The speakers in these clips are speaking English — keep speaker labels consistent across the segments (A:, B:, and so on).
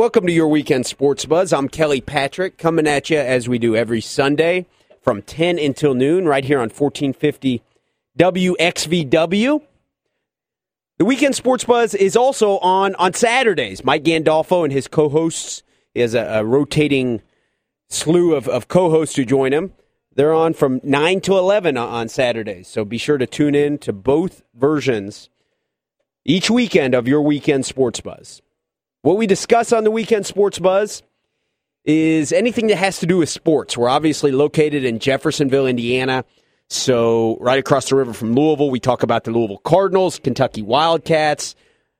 A: Welcome to your weekend sports buzz. I'm Kelly Patrick coming at you as we do every Sunday from 10 until noon right here on 1450 WXVW. The weekend sports buzz is also on on Saturdays. Mike Gandolfo and his co-hosts is a, a rotating slew of, of co-hosts who join him. They're on from 9 to 11 on Saturdays. So be sure to tune in to both versions each weekend of your weekend sports buzz. What we discuss on the weekend sports buzz is anything that has to do with sports. We're obviously located in Jeffersonville, Indiana. So, right across the river from Louisville, we talk about the Louisville Cardinals, Kentucky Wildcats.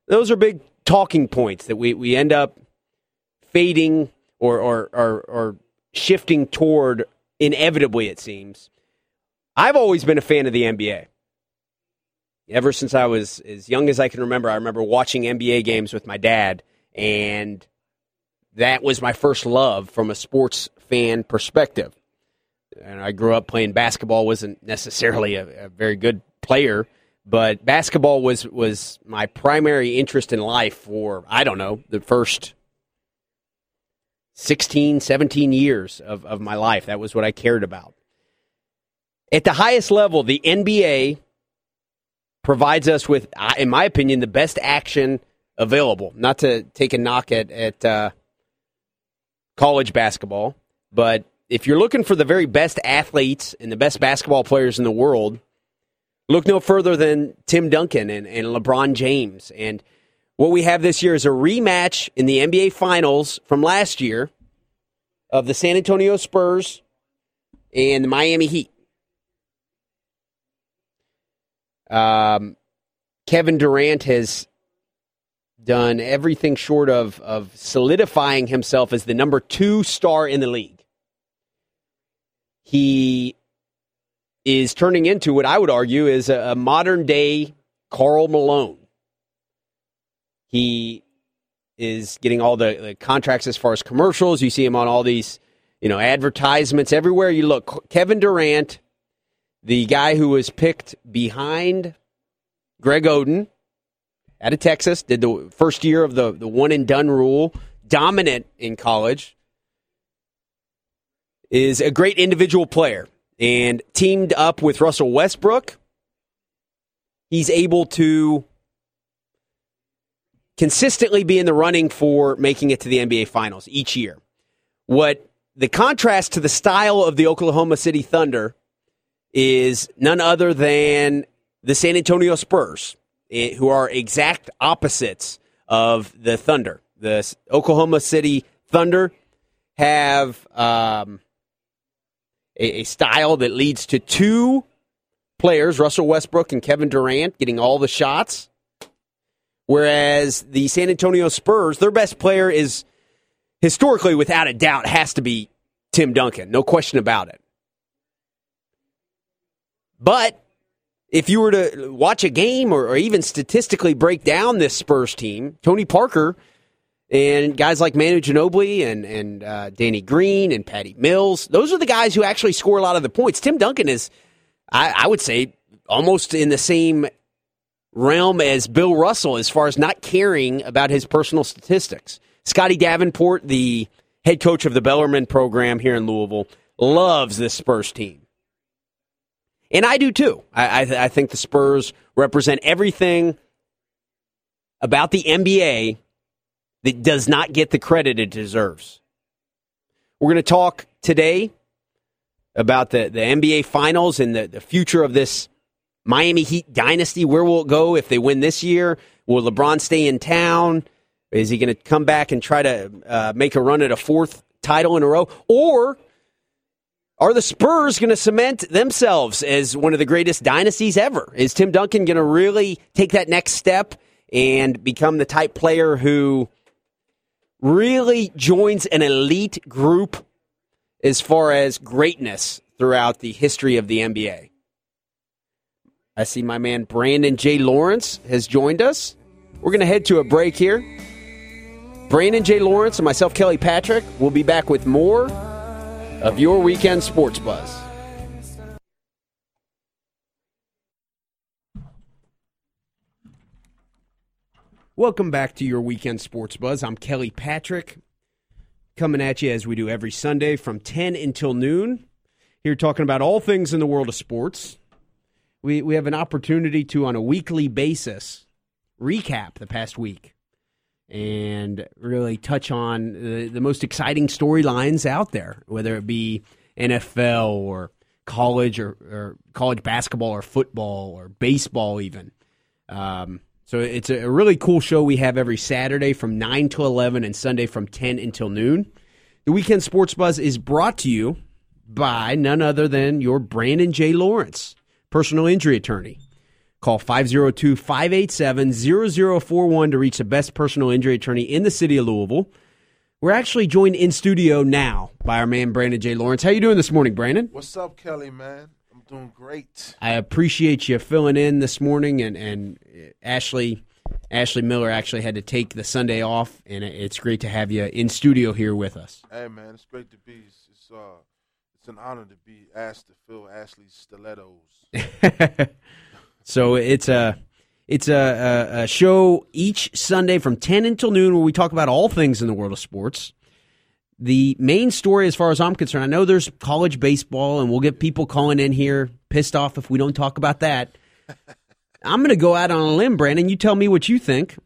A: Those are big talking points that we, we end up fading or, or, or, or shifting toward inevitably, it seems. I've always been a fan of the NBA. Ever since I was as young as I can remember, I remember watching NBA games with my dad and that was my first love from a sports fan perspective. And I grew up playing basketball, wasn't necessarily a, a very good player, but basketball was, was my primary interest in life for, I don't know, the first 16, 17 years of, of my life. That was what I cared about. At the highest level, the NBA provides us with, in my opinion, the best action available. Not to take a knock at at uh, college basketball, but if you're looking for the very best athletes and the best basketball players in the world, look no further than Tim Duncan and, and LeBron James. And what we have this year is a rematch in the NBA Finals from last year of the San Antonio Spurs and the Miami Heat. Um, Kevin Durant has done everything short of, of solidifying himself as the number two star in the league. He is turning into what I would argue is a, a modern day Karl Malone. He is getting all the, the, contracts as far as commercials. You see him on all these, you know, advertisements everywhere you look. Kevin Durant, the guy who was picked behind Greg Oden out of Texas, did the first year of the, the one and done rule, dominant in college, is a great individual player and teamed up with Russell Westbrook. He's able to consistently be in the running for making it to the NBA Finals each year. What the contrast to the style of the Oklahoma City Thunder is none other than the San Antonio Spurs Eh, who are exact opposites of the Thunder. The Oklahoma City Thunder have um, a, a style that leads to two players, Russell Westbrook and Kevin Durant, getting all the shots. Whereas the San Antonio Spurs, their best player is historically, without a doubt, has to be Tim Duncan. No question about it. But if you were to watch a game or, or, even statistically break down this Spurs team, Tony Parker and guys like Manu Ginobili and and uh, Danny Green and Patty Mills, those are the guys who actually score a lot of the points. Tim Duncan is, I, I would say, almost in the same realm as Bill Russell as far as not caring about his personal statistics. Scotty Davenport, the head coach of the Bellarmine program here in Louisville, loves this Spurs team. And I do too. I, I, I think the Spurs represent everything about the NBA that does not get the credit it deserves. We're going to talk today about the, the NBA Finals and the, the future of this Miami Heat dynasty. Where will it go if they win this year? Will LeBron stay in town? Is he going to come back and try to uh, make a run at a fourth title in a row? Or are the Spurs going to cement themselves as one of the greatest dynasties ever? Is Tim Duncan going to really take that next step and become the type player who really joins an elite group as far as greatness throughout the history of the NBA? I see my man Brandon J. Lawrence has joined us. We're going to head to a break here. Brandon J. Lawrence and myself, Kelly Patrick, will be back with more of your weekend sports buzz. Welcome back to your weekend sports buzz. I'm Kelly Patrick, coming at you as we do every Sunday from 10 until noon. Here talking about all things in the world of sports. We we have an opportunity to on a weekly basis recap the past week and really touch on the, the most exciting storylines out there, whether it be NFL or college or, or college basketball or football or baseball even. Um, so it's a really cool show we have every Saturday from 9 to 11 and Sunday from 10 until noon. The Weekend Sports Buzz is brought to you by none other than your Brandon J. Lawrence, personal injury attorney. Call 502 587 0041 to reach the best personal injury attorney in the city of Louisville. We're actually joined in studio now by our man Brandon J. Lawrence. How you doing this morning, Brandon?
B: What's up, Kelly, man? I'm doing great.
A: I appreciate you filling in this morning, and and Ashley Ashley Miller actually had to take the Sunday off, and it's great to have you in studio here with us.
B: Hey, man, it's great to be. It's, it's uh, it's an honor to be asked to fill Ashley's stilettos.
A: so it's a it's a, a, a, show each Sunday from ten until noon where we talk about all things in the world of sports. The main story, as far as I'm concerned, I know there's college baseball, and we'll get people calling in here pissed off if we don't talk about that. I'm going to go out on a limb, Brandon. You tell me what you think.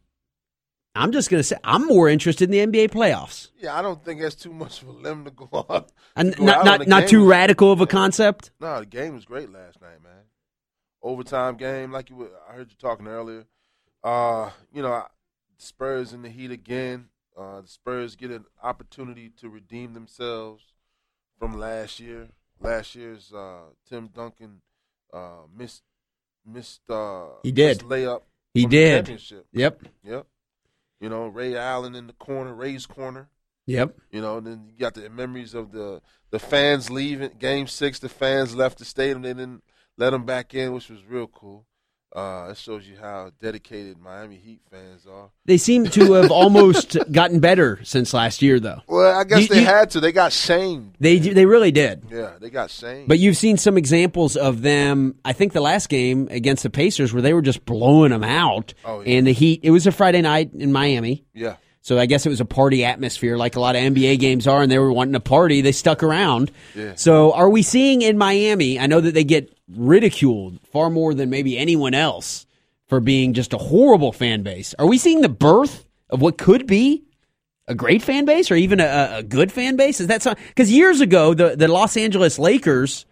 A: I'm just going to say I'm more interested in the NBA playoffs.
B: Yeah, I don't think that's too much of a limb to go on.
A: And not not, not too radical of a concept.
B: No, the game was great last night, man. Overtime game, like you. Were, I heard you talking earlier. Uh, you know, Spurs in the heat again. Uh, the Spurs get an opportunity to redeem themselves from last year. Last year's uh, Tim Duncan uh, missed missed uh,
A: he did
B: missed layup.
A: He did. Yep.
B: Yep. You know Ray Allen in the corner, Ray's corner.
A: Yep.
B: You know, then you got the memories of the the fans leaving Game Six. The fans left the stadium. They didn't let them back in, which was real cool. Uh, it shows you how dedicated Miami Heat fans are.
A: They seem to have almost gotten better since last year, though.
B: Well, I guess you, they you, had to. They got shamed.
A: They they really did.
B: Yeah, they got shamed.
A: But you've seen some examples of them. I think the last game against the Pacers, where they were just blowing them out,
B: oh, yeah.
A: and the Heat. It was a Friday night in Miami.
B: Yeah.
A: So I guess it was a party atmosphere, like a lot of NBA games are, and they were wanting to party. They stuck around.
B: Yeah.
A: So are we seeing in Miami? I know that they get ridiculed far more than maybe anyone else for being just a horrible fan base. Are we seeing the birth of what could be a great fan base or even a, a good fan base? Is that something? Because years ago, the the Los Angeles Lakers,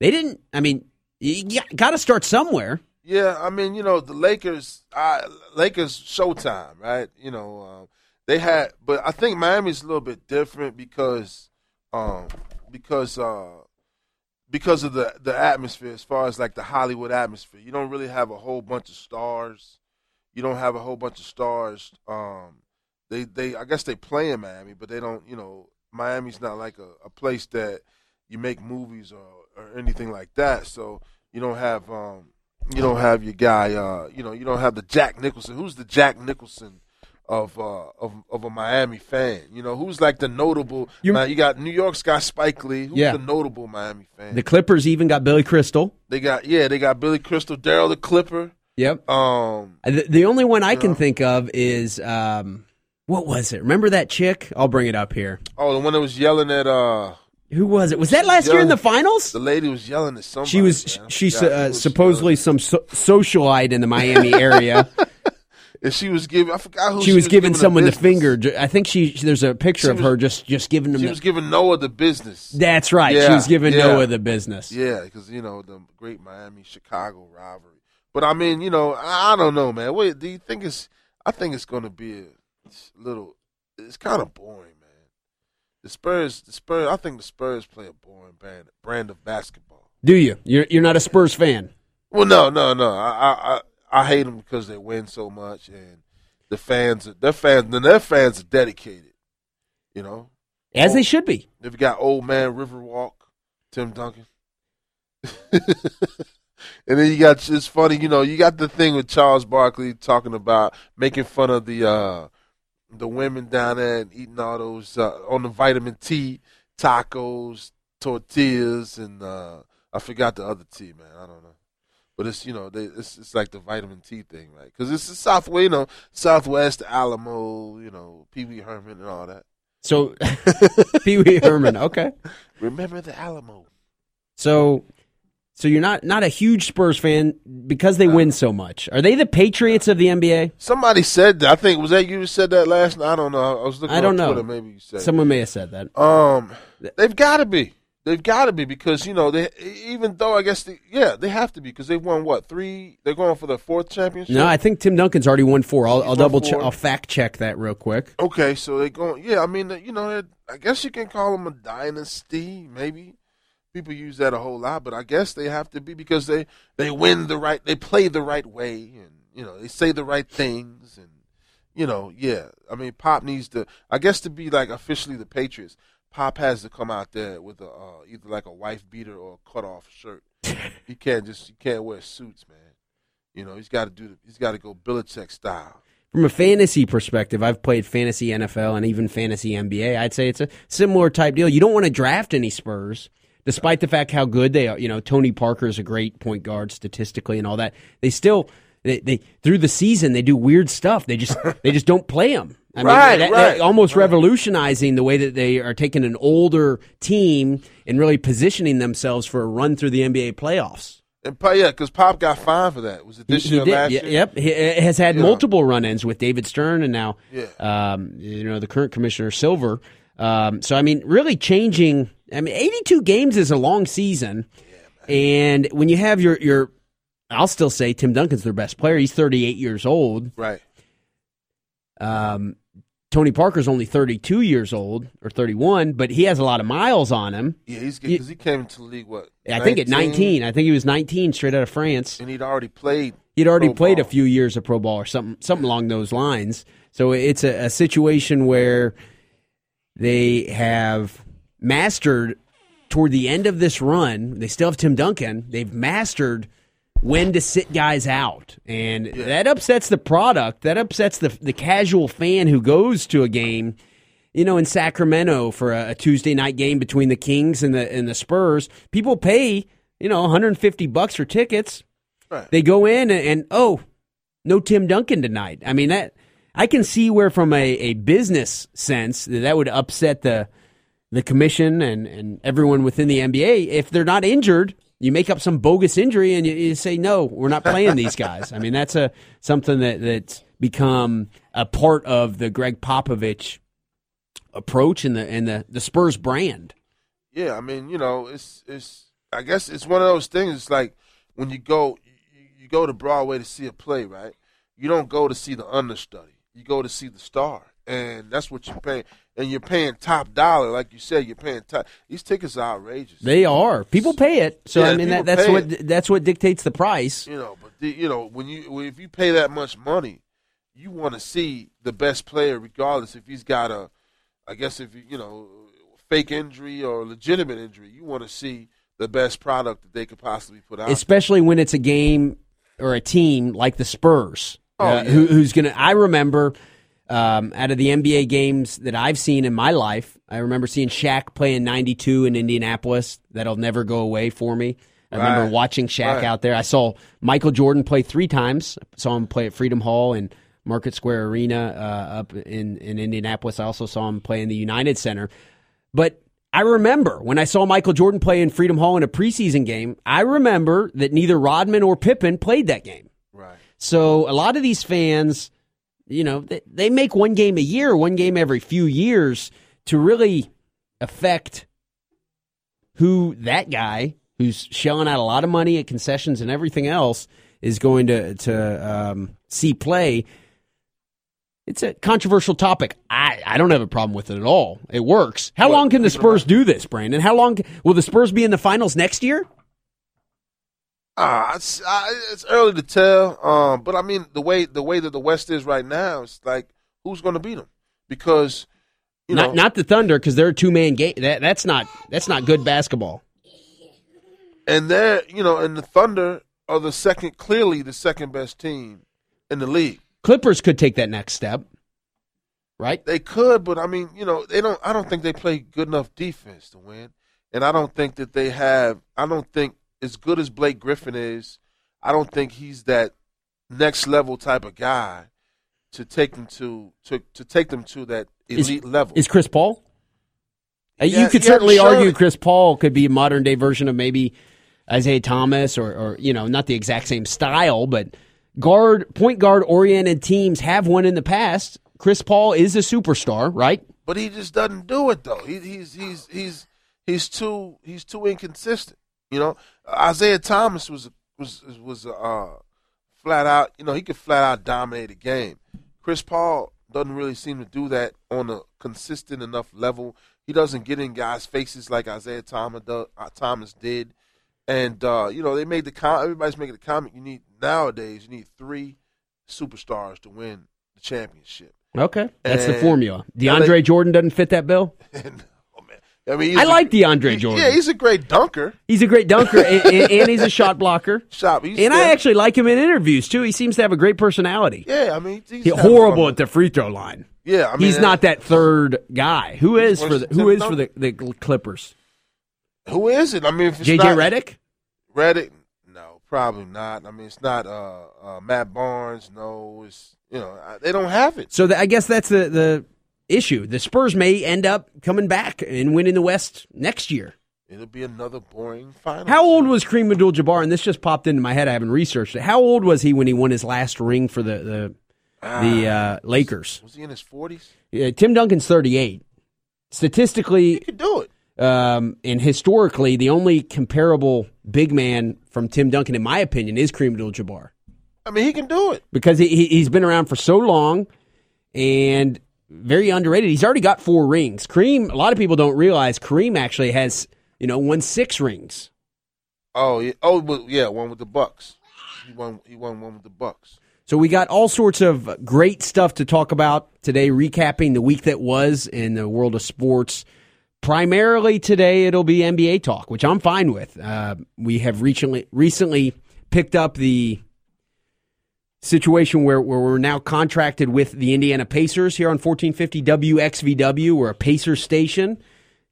A: they didn't. I mean, you got to start somewhere.
B: Yeah, I mean, you know, the Lakers, uh, Lakers Showtime, right? You know, uh, they had, but I think Miami's a little bit different because, um, because, uh, because of the the atmosphere, as far as like the Hollywood atmosphere. You don't really have a whole bunch of stars. You don't have a whole bunch of stars. Um, they they I guess they play in Miami, but they don't. You know, Miami's not like a, a place that you make movies or or anything like that. So you don't have um you don't have your guy. Uh, you know, you don't have the Jack Nicholson. Who's the Jack Nicholson of uh, of of a Miami fan? You know, who's like the notable? You, you got New York's got Spike Lee. Who's yeah. the notable Miami fan?
A: The Clippers even got Billy Crystal.
B: They got yeah, they got Billy Crystal, Daryl the Clipper.
A: Yep.
B: Um,
A: the, the only one I can know. think of is um, what was it? Remember that chick? I'll bring it up here.
B: Oh, the one that was yelling at uh
A: who was it? Was that last year in the finals?
B: The lady was yelling at somebody.
A: She was.
B: Man.
A: She uh, supposedly some so- socialite in the Miami area.
B: and she was giving. I forgot who
A: she, she was, was, giving, giving someone the finger. I think she. There's a picture she of was, her just just giving them.
B: She
A: the,
B: was giving Noah the business.
A: That's right. Yeah, she was giving yeah. Noah the business.
B: Yeah, because you know the great Miami Chicago rivalry. But I mean, you know, I, I don't know, man. Wait, do you think it's? I think it's going to be a little. It's kind of boring the Spurs, the Spurs. I think the Spurs play a boring brand brand of basketball.
A: Do you? You're you're not a Spurs fan?
B: Well, no, no, no. I I I hate them because they win so much, and the fans, are, their fans, and their fans are dedicated. You know,
A: as old, they should be.
B: They've got old man Riverwalk, Tim Duncan. and then you got it's funny, you know, you got the thing with Charles Barkley talking about making fun of the uh, the women down there and eating all those uh, on the vitamin T tacos, tortillas, and uh, I forgot the other T, man. I don't know. but it's you know they, it's it's like the vitamin T thing, right? Because it's the Southwest, you know, Southwest, Alamo, you know, Pee Wee Herman and all that.
A: So Pee Wee Herman, okay.
B: Remember the Alamo.
A: So so you're not not a huge Spurs fan because they win so much. Are they the Patriots of the NBA?
B: Somebody said that. I think was that you who said that last night. I don't know. I was looking.
A: I don't
B: on
A: know.
B: Twitter, Maybe you said.
A: Someone may have said that.
B: Um, they've got to be. They've got to be because you know they even though I guess they, yeah they have to be because they've won what three they're going for the fourth championship.
A: No, I think Tim Duncan's already won four. I'll, I'll double check. I'll fact check that real quick.
B: Okay, so they going yeah. I mean you know I guess you can call them a dynasty maybe. People use that a whole lot, but I guess they have to be because they they win the right they play the right way and you know they say the right things and you know yeah. I mean Pop needs to I guess to be like officially the Patriots. Pop has to come out there with a uh, either like a wife beater or a cut off shirt. he can't just he can't wear suits, man. You know he's got to do the, he's got to go Belichick style.
A: From a fantasy perspective, I've played fantasy NFL and even fantasy NBA. I'd say it's a similar type deal. You don't want to draft any Spurs, despite the fact how good they are. You know, Tony Parker is a great point guard statistically and all that. They still they, they through the season they do weird stuff. They just they just don't play them. I
B: Right,
A: that-
B: right,
A: that almost
B: right.
A: revolutionizing the way that they are taking an older team and really positioning themselves for a run through the NBA playoffs.
B: And yeah, because Pop got fined for that. Was it this
A: He- he
B: year,
A: did.
B: last year?
A: Yep, he has had
B: Yeah.
A: multiple run-ins with David Stern and now,
B: Yeah.
A: um, you know, the current commissioner Silver. Um, so I mean, really changing. I mean, eighty-two games is a long season, and when you have your your, I'll still say Tim Duncan's their best player. He's thirty-eight years old.
B: Right.
A: Um, Tony Parker's only thirty-two years old or thirty-one, but he has a lot of miles on him.
B: Yeah, he's because he came into the league what?
A: I think at nineteen, I think he was nineteen, straight out of France.
B: and he'd already played.
A: He'd already played a few years of pro ball or something, something along those lines. So it's a, a situation where they have mastered toward the end of this run. They still have Tim Duncan. They've mastered when to sit guys out, and that upsets the product. That upsets the the casual fan who goes to a game. You know, in Sacramento for a, a Tuesday night game between the Kings and the and the Spurs, people pay you know 150 bucks for tickets.
B: Right.
A: They go in and, and oh, no Tim Duncan tonight. I mean that I can see where from a, a business sense that, that would upset the the commission and, and everyone within the NBA. If they're not injured, you make up some bogus injury and you, you say no, we're not playing these guys. I mean that's a something that that's become a part of the Gregg Popovich approach and the and the, the Spurs brand.
B: Yeah, I mean, you know, it's it's. I guess it's one of those things. It's like when you go you, you go to Broadway to see a play, right? You don't go to see the understudy. You go to see the star, and that's what you're paying. And you're paying top dollar, like you said. You're paying top. These tickets are outrageous.
A: They are. People pay it. So
B: Yeah,
A: I mean that, that's what that's what dictates the price.
B: you know, but the, you know when you if you pay that much money, you want to see the best player, regardless if he's got a, I guess if you you know, fake injury or legitimate injury. You want to see the best product that they could possibly put out.
A: especially when it's a game or a team like the Spurs,
B: Oh,
A: uh,
B: yeah.
A: who, who's going to. I remember um, out of the NBA games that I've seen in my life, I remember seeing Shaq play in '92 in Indianapolis. That'll never go away for me. I remember watching Shaq
B: Right.
A: out there. I saw Michael Jordan play three times. I saw him play at Freedom Hall and Market Square Arena uh, up in, in Indianapolis. I also saw him play in the United Center. But I remember when I saw Michael Jordan play in Freedom Hall in a preseason game, I remember that neither Rodman or Pippen played that game.
B: right.
A: So a lot of these fans, you know, they, they make one game a year, one game every few years to really affect who that guy who's shelling out a lot of money at concessions and everything else is going to to um, see play. It's a controversial topic. I, I don't have a problem with it at all. It works. How
B: What,
A: long can the Spurs do this, Brandon? How long will the Spurs be in the finals next year?
B: Ah, it's, uh, it's early to tell. Um, but I mean, the way the way that the West is right now, it's like who's going to beat them? Because you
A: not
B: know,
A: not the Thunder because they're a two man game. That that's not that's not good basketball.
B: and they're you know, and the Thunder are the second, clearly the second best team in the league.
A: Clippers could take that next step, right?
B: They could, but I mean, you know, they don't. I don't think they play good enough defense to win, and I don't think that they have. I don't think as good as Blake Griffin is. I don't think he's that next level type of guy to take them to to to take them to that elite
A: is,
B: level.
A: Is Chris Paul? Uh,
B: Yeah,
A: you could
B: yeah,
A: certainly
B: sure.
A: argue Chris Paul could be a modern day version of maybe Isiah Thomas, or, or you know, not the exact same style, but guard point guard oriented teams have one in the past. Chris Paul is a superstar, right?
B: but he just doesn't do it though. He, he's he's he's he's too he's too inconsistent. You know, Isiah Thomas was was was uh, flat out. You know, he could flat out dominate a game. Chris Paul doesn't really seem to do that on a consistent enough level. He doesn't get in guys' faces like Isiah Thomas uh, Thomas did. And uh, you know, they made the com- everybody's making the comment. You need nowadays. You need three superstars to win the championship.
A: Okay, that's the
B: And-
A: formula. DeAndre Jordan doesn't fit that bill.
B: I mean,
A: I
B: a-
A: like DeAndre Jordan.
B: Yeah, he's a great dunker.
A: He's a great dunker, and, and, and he's a shot blocker.
B: Shot. He's
A: And I actually like him in interviews too. He seems to have a great personality.
B: yeah, I mean, he's
A: He's horrible
B: fun.
A: at the free throw line.
B: Yeah, I mean,
A: he's not that third guy. Who is for the who is for the, the Clippers?
B: Who is it? I mean, if it's
A: JJ
B: not
A: Redick?
B: Redick, no, probably not. I mean, it's not uh, uh, Matt Barnes. No, it's you know they don't have it.
A: So the, I guess that's the the issue. The Spurs may end up coming back and winning the West next year.
B: It'll be another boring final.
A: How old was Kareem Abdul-Jabbar? And this just popped into my head. I haven't researched it. How old was he when he won his last ring for the the, the uh, Lakers?
B: Was he in his forties?
A: Yeah, Tim Duncan's thirty eight. Statistically,
B: He could do it.
A: um, and historically, the only comparable big man from Tim Duncan, in my opinion, is Kareem Abdul-Jabbar.
B: I mean, he can do it.
A: because he, he- he's been around for so long and very underrated. He's already got four rings. Kareem, a lot of people don't realize Kareem actually has, you know, won six rings.
B: Oh, yeah. oh, yeah, one with the Bucks. He won. He won one with the Bucks.
A: So we got all sorts of great stuff to talk about today, recapping the week that was in the world of sports. Primarily today, it'll be NBA talk, which I'm fine with. Uh, we have recently recently picked up the situation where, where we're now contracted with the Indiana Pacers here on 1450 WXVW. We're a Pacers station.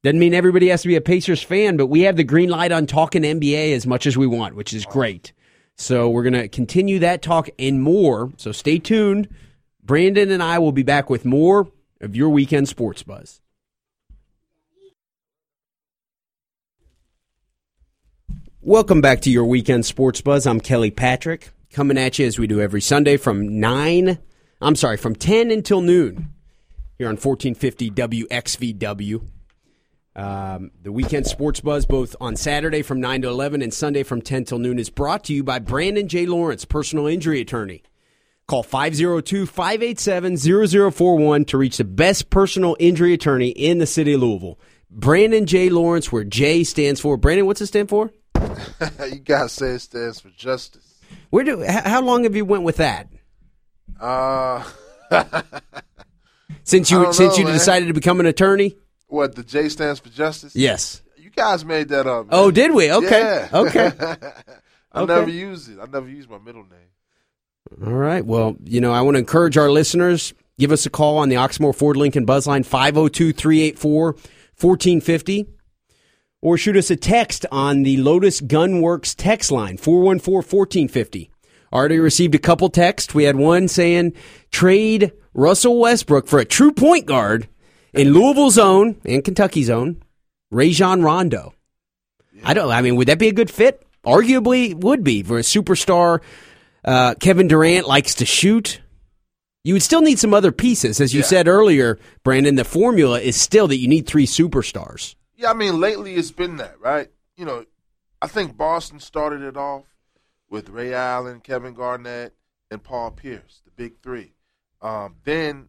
A: Doesn't mean everybody has to be a Pacers fan, but we have the green light on talking NBA as much as we want, which is great. So we're going to continue that talk and more. So stay tuned. Brandon and I will be back with more of your weekend sports buzz. Welcome back to your weekend sports buzz. I'm Kelly Patrick, coming at you as we do every Sunday from 9, I'm sorry, from 10 until noon here on 1450 WXVW. Um, the weekend sports buzz, both on Saturday from 9 to 11 and Sunday from 10 till noon, is brought to you by Brandon J. Lawrence, personal injury attorney. Call 502 587 0041 to reach the best personal injury attorney in the city of Louisville. Brandon J. Lawrence, where J stands for. Brandon, what's it stand for?
B: you gotta say it stands for justice.
A: Where do? How long have you went with that?
B: Uh,
A: Since you since
B: know,
A: you
B: man.
A: decided to become an attorney?
B: what the J stands for justice?
A: Yes.
B: You guys made that up.
A: Oh, did we? Okay.
B: Yeah.
A: Okay.
B: I
A: Okay.
B: never use it. I never use my middle name.
A: All right. Well, you know, I want to encourage our listeners. Give us a call on the Oxmoor Ford Lincoln Buzz line 502 384 1450 or shoot us a text on the Lotus Gunworks text line 414 1450. Already received a couple texts. We had one saying trade Russell Westbrook for a true point guard in Louisville's zone and Kentucky's zone, Rajon Rondo. I don't. I mean, would that be a good fit? Arguably, would be for a superstar. Uh, Kevin Durant likes to shoot. You would still need some other pieces, as you
B: Yeah.
A: said earlier, Brandon. The formula is still that you need three superstars.
B: Yeah, I mean, lately it's been that, right? You know, I think Boston started it off with Ray Allen, Kevin Garnett, and Paul Pierce, the big three. Um, then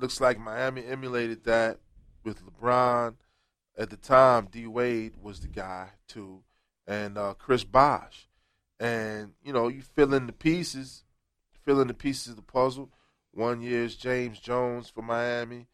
B: looks like Miami emulated that with LeBron. At the time, D Wade was the guy too, and uh, Chris Bosh. And you know, you fill in the pieces, fill in the pieces of the puzzle. One year is James Jones for Miami.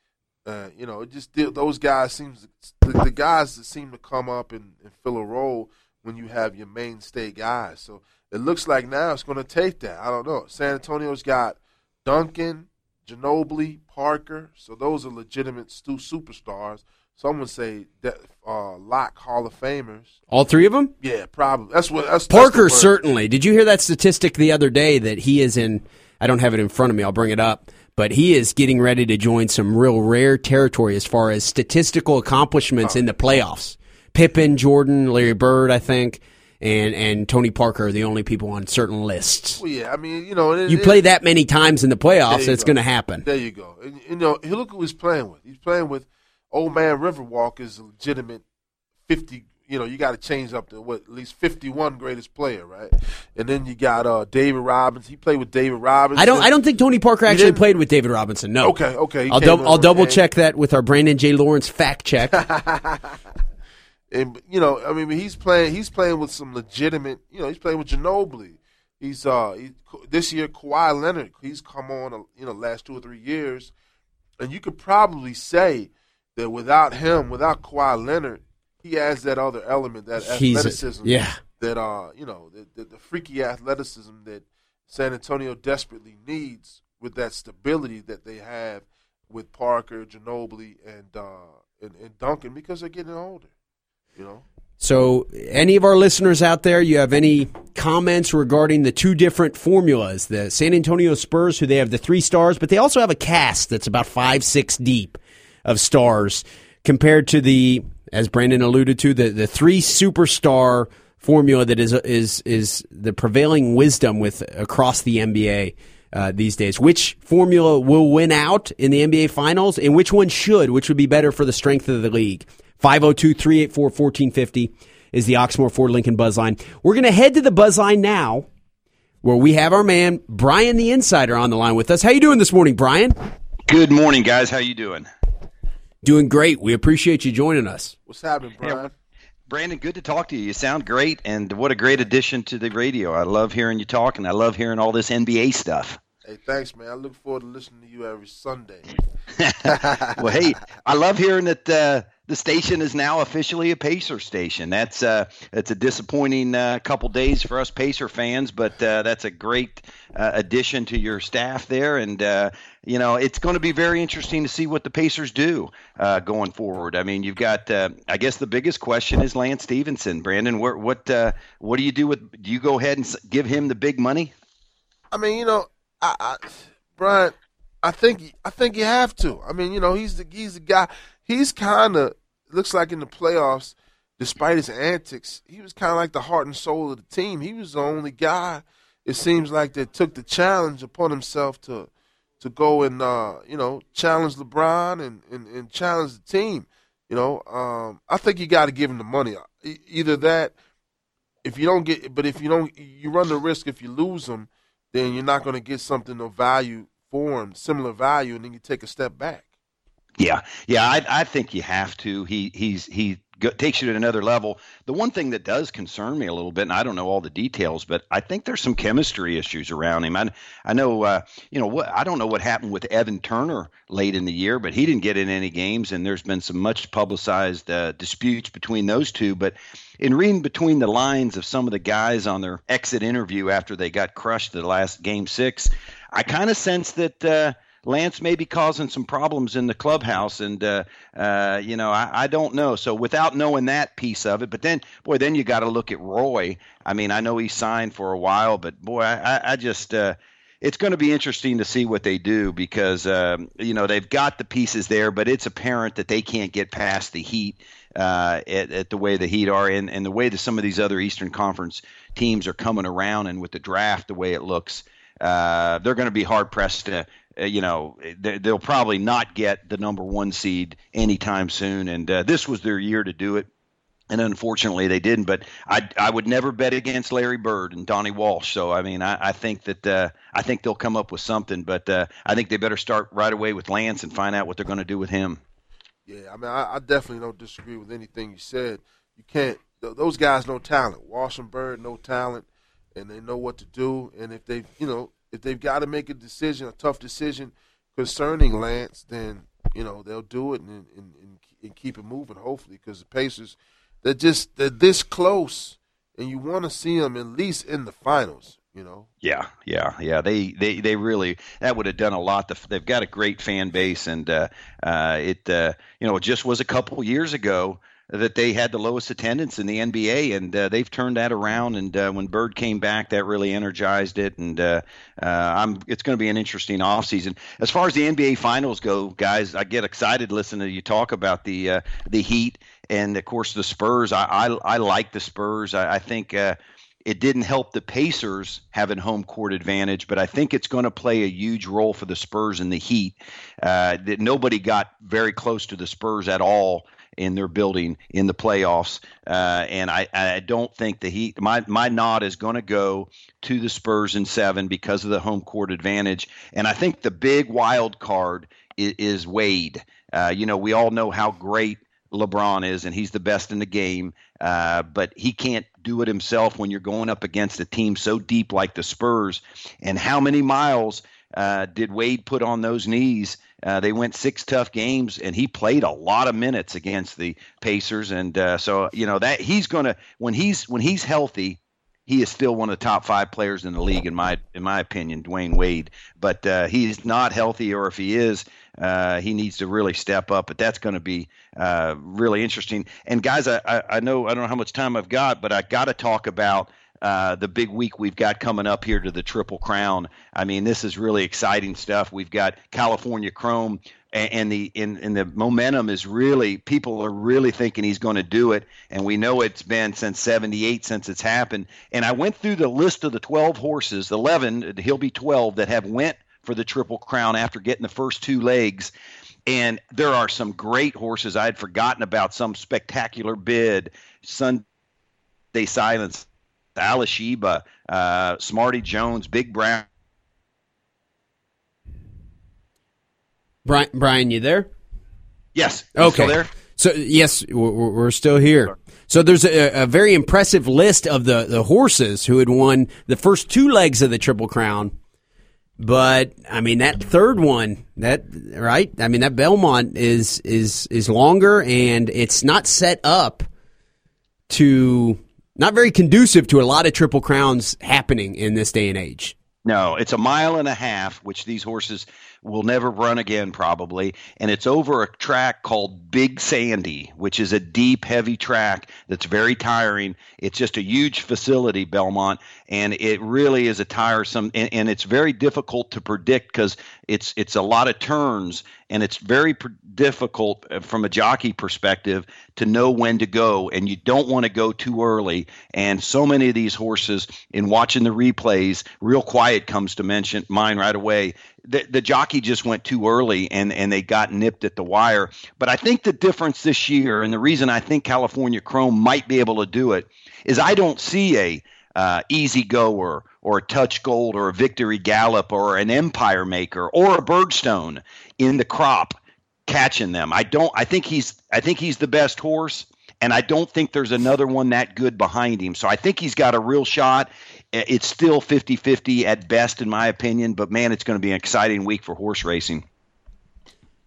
B: Uh, you know, it just those guys seems the, the guys that seem to come up and, and fill a role when you have your mainstay guys. So it looks like now it's going to take that. I don't know. San Antonio's got Duncan, Ginobili, Parker. So those are legitimate stu- superstars. some would say that uh, lock Hall of Famers.
A: All three of them?
B: Yeah, probably. That's what that's
A: Parker
B: that's
A: certainly. Did you hear that statistic the other day that he is in? I don't have it in front of me. I'll bring it up. But he is getting ready to join some real rare territory as far as statistical accomplishments oh. in the playoffs. Pippen, Jordan, Larry Bird, I think and and Tony Parker are the only people on certain lists.
B: Well, yeah, I mean, you know,
A: it, you it, play that many times in the playoffs, it's going to happen.
B: There you go. And, you know, look who he's playing with. He's playing with old man Riverwalk is a legitimate fifty. You know, you got to change up to what at least fifty-one greatest player, right? And then you got uh, David Robinson. He played with David Robinson.
A: I don't. I don't think Tony Parker actually played with David Robinson. No.
B: Okay. Okay.
A: I'll, dub- I'll double check that with our Brandon J. Lawrence fact check.
B: and you know, I mean, he's playing. He's playing with some legitimate. You know, he's playing with Ginobili. He's uh he, this year Kawhi Leonard. He's come on. You know, last two or three years, and you could probably say that without him, without Kawhi Leonard, he has that other element, that he's athleticism.
A: A, yeah.
B: That uh, you know, the, the, the freaky athleticism that San Antonio desperately needs with that stability that they have with Parker, Ginobili, and uh, and, and Duncan because they're getting older you know.
A: So, any of our listeners out there, you have any comments regarding the two different formulas? The San Antonio Spurs, who they have the three stars, but they also have a cast that's about five, six deep of stars compared to the, as Brandon alluded to, the, the three superstar formula that is is is the prevailing wisdom with across the NBA. Uh, these days. Which formula will win out in the NBA Finals, and which one should? Which would be better for the strength of the league? 502 384 1450 is the Oxmoor Ford Lincoln Buzzline. We're going to head to the Buzzline now where we have our man Brian the Insider on the line with us. How you doing this morning, Brian?
C: Good morning, guys. How you doing?
A: Doing great. We appreciate you joining us.
B: What's happening, Brian? Yeah,
C: Brandon, good to talk to you. You sound great, and what a great addition to the radio. I love hearing you talk, and I love hearing all this NBA stuff.
B: Hey, thanks, man. I look forward to listening to you every Sunday.
C: well, hey, I love hearing that uh, the station is now officially a Pacer station. That's uh, it's a disappointing uh, couple days for us Pacer fans, but uh, that's a great uh, addition to your staff there, and uh, you know it's going to be very interesting to see what the Pacers do uh, going forward. I mean, you've got I guess the biggest question is Lance Stephenson. Brandon, what what what do you do with? Do you go ahead and give him the big money?
B: I mean, you know, I, I Brian, I think I think you have to. I mean, you know, he's the he's the guy. He's kind of looks like in the playoffs, despite his antics, he was kind of like the heart and soul of the team. He was the only guy. It seems like that took the challenge upon himself to to go and uh, you know challenge LeBron and, and, and challenge the team. You know, um, I think you got to give him the money. Either that, if you don't get, but if you don't, you run the risk if you lose him, then you're not going to get something of value for him, similar value, and then you take a step back.
C: Yeah, yeah, I, I think you have to. He he's he go, takes you to another level. The one thing that does concern me a little bit, and I don't know all the details, but I think there's some chemistry issues around him. I I know uh, you know what I don't know what happened with Evan Turner late in the year, but he didn't get in any games, and there's been some much publicized uh, disputes between those two. But in reading between the lines of some of the guys on their exit interview after they got crushed the last game six, I kind of sense that. Uh, Lance may be causing some problems in the clubhouse, and uh, uh, you know I, I, don't know. So without knowing that piece of it, but then boy, then you got to look at Roy. I mean, I know he signed for a while, but boy, I, I just uh, it's going to be interesting to see what they do because um, you know they've got the pieces there, but it's apparent that they can't get past the Heat. Uh, at, at, the way the Heat are and, and the way that some of these other Eastern Conference teams are coming around, and with the draft the way it looks, uh, they're going to be hard pressed to you know, they'll probably not get the number one seed anytime soon. And uh, this was their year to do it. And unfortunately, they didn't. But I, I would never bet against Larry Bird and Donnie Walsh. So I mean, I, I think that uh, I think they'll come up with something. But uh, I think they better start right away with Lance and find out what they're going to do with him.
B: Yeah, I mean, I, I, definitely don't disagree with anything you said. You can't; those guys no talent. Walsh and Bird no talent, and they know what to do. And if they, you know, if they've got to make a decision, a tough decision concerning Lance, then you know they'll do it and and, and, and keep it moving. Hopefully, because the Pacers they're just they're this close, and you want to see them at least in the finals. You know.
C: Yeah, yeah, yeah. They they they really that would have done a lot. They've got a great fan base, and uh, uh, it uh, you know it just was a couple years ago that they had the lowest attendance in the NBA, and uh, they've turned that around. And uh, when Bird came back, that really energized it. And uh, uh, it's going to be an interesting offseason. As far as the NBA Finals go, guys, I get excited listening to you talk about the uh, the Heat and of course the Spurs. I I, I like the Spurs. I, I think. Uh, it didn't help the Pacers having home court advantage, but I think it's going to play a huge role for the Spurs and the Heat. Uh, that nobody got very close to the Spurs at all in their building in the playoffs. Uh, and I, I don't think the Heat, my, my nod is going to go to the Spurs in seven because of the home court advantage. And I think the big wild card is, is Wade. Uh, you know, we all know how great LeBron is, and he's the best in the game. Uh, but he can't do it himself when you're going up against a team so deep like the Spurs. And how many miles uh, did Wade put on those knees? Uh, they went six tough games, and he played a lot of minutes against the Pacers. And uh, so, you know that he's going to when he's when he's healthy, he is still one of the top five players in the league in my in my opinion, Dwyane Wade. But uh, he's not healthy, or if he is, uh, he needs to really step up. But that's going to be uh, really interesting. And guys, I, I, I know I don't know how much time I've got, but I got to talk about uh, the big week we've got coming up here to the Triple Crown. I mean, this is really exciting stuff. We've got California Chrome, and, and the and, and the momentum is really people are really thinking he's going to do it, and we know it's been since '78 since it's happened. And I went through the list of the 12 horses, 11, he'll be 12 that have went for the Triple Crown after getting the first two legs. And there are some great horses I had forgotten about. Some spectacular bid, Sunday Silence, Alysheba, uh, Smarty Jones, Big Brown.
A: Brian, Brian, you there?
C: Yes.
A: Okay.
C: there?
A: So yes, we're, we're still here. So there's a, a, very impressive list of the, the horses who had won the first two legs of the Triple Crown. But I mean that third one, that right? I mean that Belmont is is is longer and it's not set up to not very conducive to a lot of triple crowns happening in this day and age.
C: No, it's a mile and a half, which these horses will never run again, probably. And it's over a track called Big Sandy, which is a deep, heavy track that's very tiring. It's just a huge facility, Belmont, and it really is a tiresome, and, and it's very difficult to predict because it's it's a lot of turns, and it's very pr- difficult uh, from a jockey perspective to know when to go, and you don't want to go too early. And so many of these horses, in watching the replays, real quiet comes to mention mine right away the, the jockey just went too early and, and they got nipped at the wire. But I think the difference this year, and the reason I think California Chrome might be able to do it, is I don't see a uh, easy goer or a touch gold or a victory gallop or an empire maker or a birdstone in the crop catching them. I don't. I think he's. I think he's the best horse and I don't think there's another one that good behind him. So I think he's got a real shot. It's still 50 50 at best, in my opinion, but man, it's going to be an exciting week for horse racing.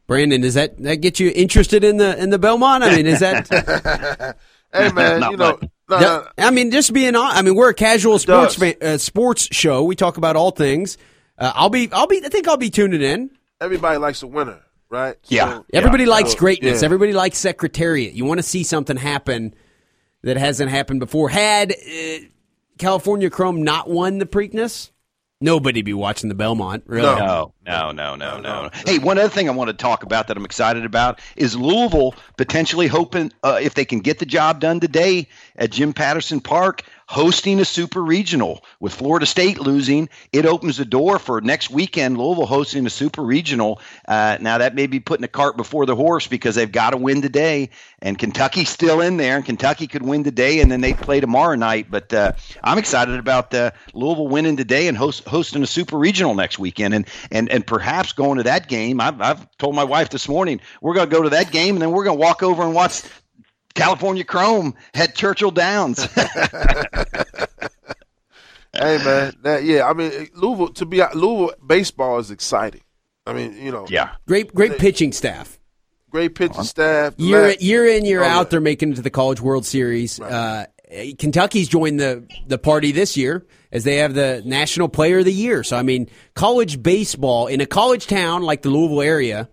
A: Brandon, does that, that get you interested in the in the Belmont? I mean, is that?
B: hey man, you know.
A: No, no, I mean, just being on. I mean, we're a casual sports fan, uh, sports show. We talk about all things. Uh, I'll be, I'll be. I think I'll be tuning in.
B: Everybody likes a winner, right?
C: Yeah.
A: So, Everybody yeah. likes greatness. Yeah. Everybody likes secretariat. You want to see something happen that hasn't happened before. Had uh, California Chrome not won the Preakness, nobody be watching the Belmont. Really?
C: No, no, no, no, no. Hey, one other thing I want to talk about that I'm excited about is Louisville potentially hoping uh, if they can get the job done today at Jim Patterson Park, hosting a super regional with Florida State losing. It opens the door for next weekend. Louisville hosting a super regional. Uh, now that may be putting the cart before the horse because they've got to win today, and Kentucky's still in there, and Kentucky could win today, and then they play tomorrow night. But uh, I'm excited about uh, Louisville winning today and host, hosting a super regional next weekend, and and and perhaps going to that game. I've, I've told my wife this morning we're going to go to that game, and then we're going to walk over and watch California Chrome had Churchill Downs. hey
B: man, that, yeah. I mean, Louisville to be Louisville baseball is exciting. I mean, you know,
C: yeah,
A: great, great they, pitching staff.
B: Great pitching staff.
A: Year year in year oh, out, yeah. they're making it to the College World Series. Right. Uh, Kentucky's joined the the party this year as they have the National Player of the Year. So I mean, college baseball in a college town like the Louisville area,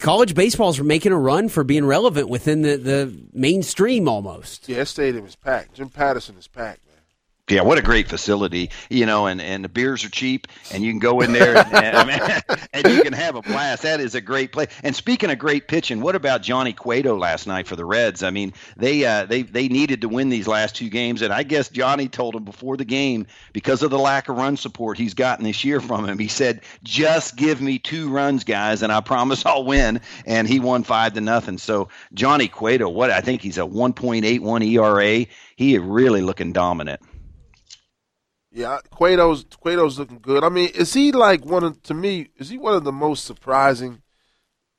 A: college baseball's making a run for being relevant within the, the mainstream almost.
B: Yeah, stadium is packed. Jim Patterson is packed.
C: Yeah, what a great facility, you know, and, and the beers are cheap, and you can go in there and, and, and, you can have a blast. That is a great play. And speaking of great pitching, what about Johnny Cueto last night for the Reds? I mean, they uh, they they needed to win these last two games, and I guess Johnny told him before the game because of the lack of run support he's gotten this year from him. He said, "Just give me two runs, guys, and I promise I'll win." And he won five to nothing. So Johnny Cueto, what I think he's a 1.81 ERA. He is really looking dominant.
B: Yeah, Cueto's Cueto's looking good. I mean, is he like one of to me? Is he one of the most surprising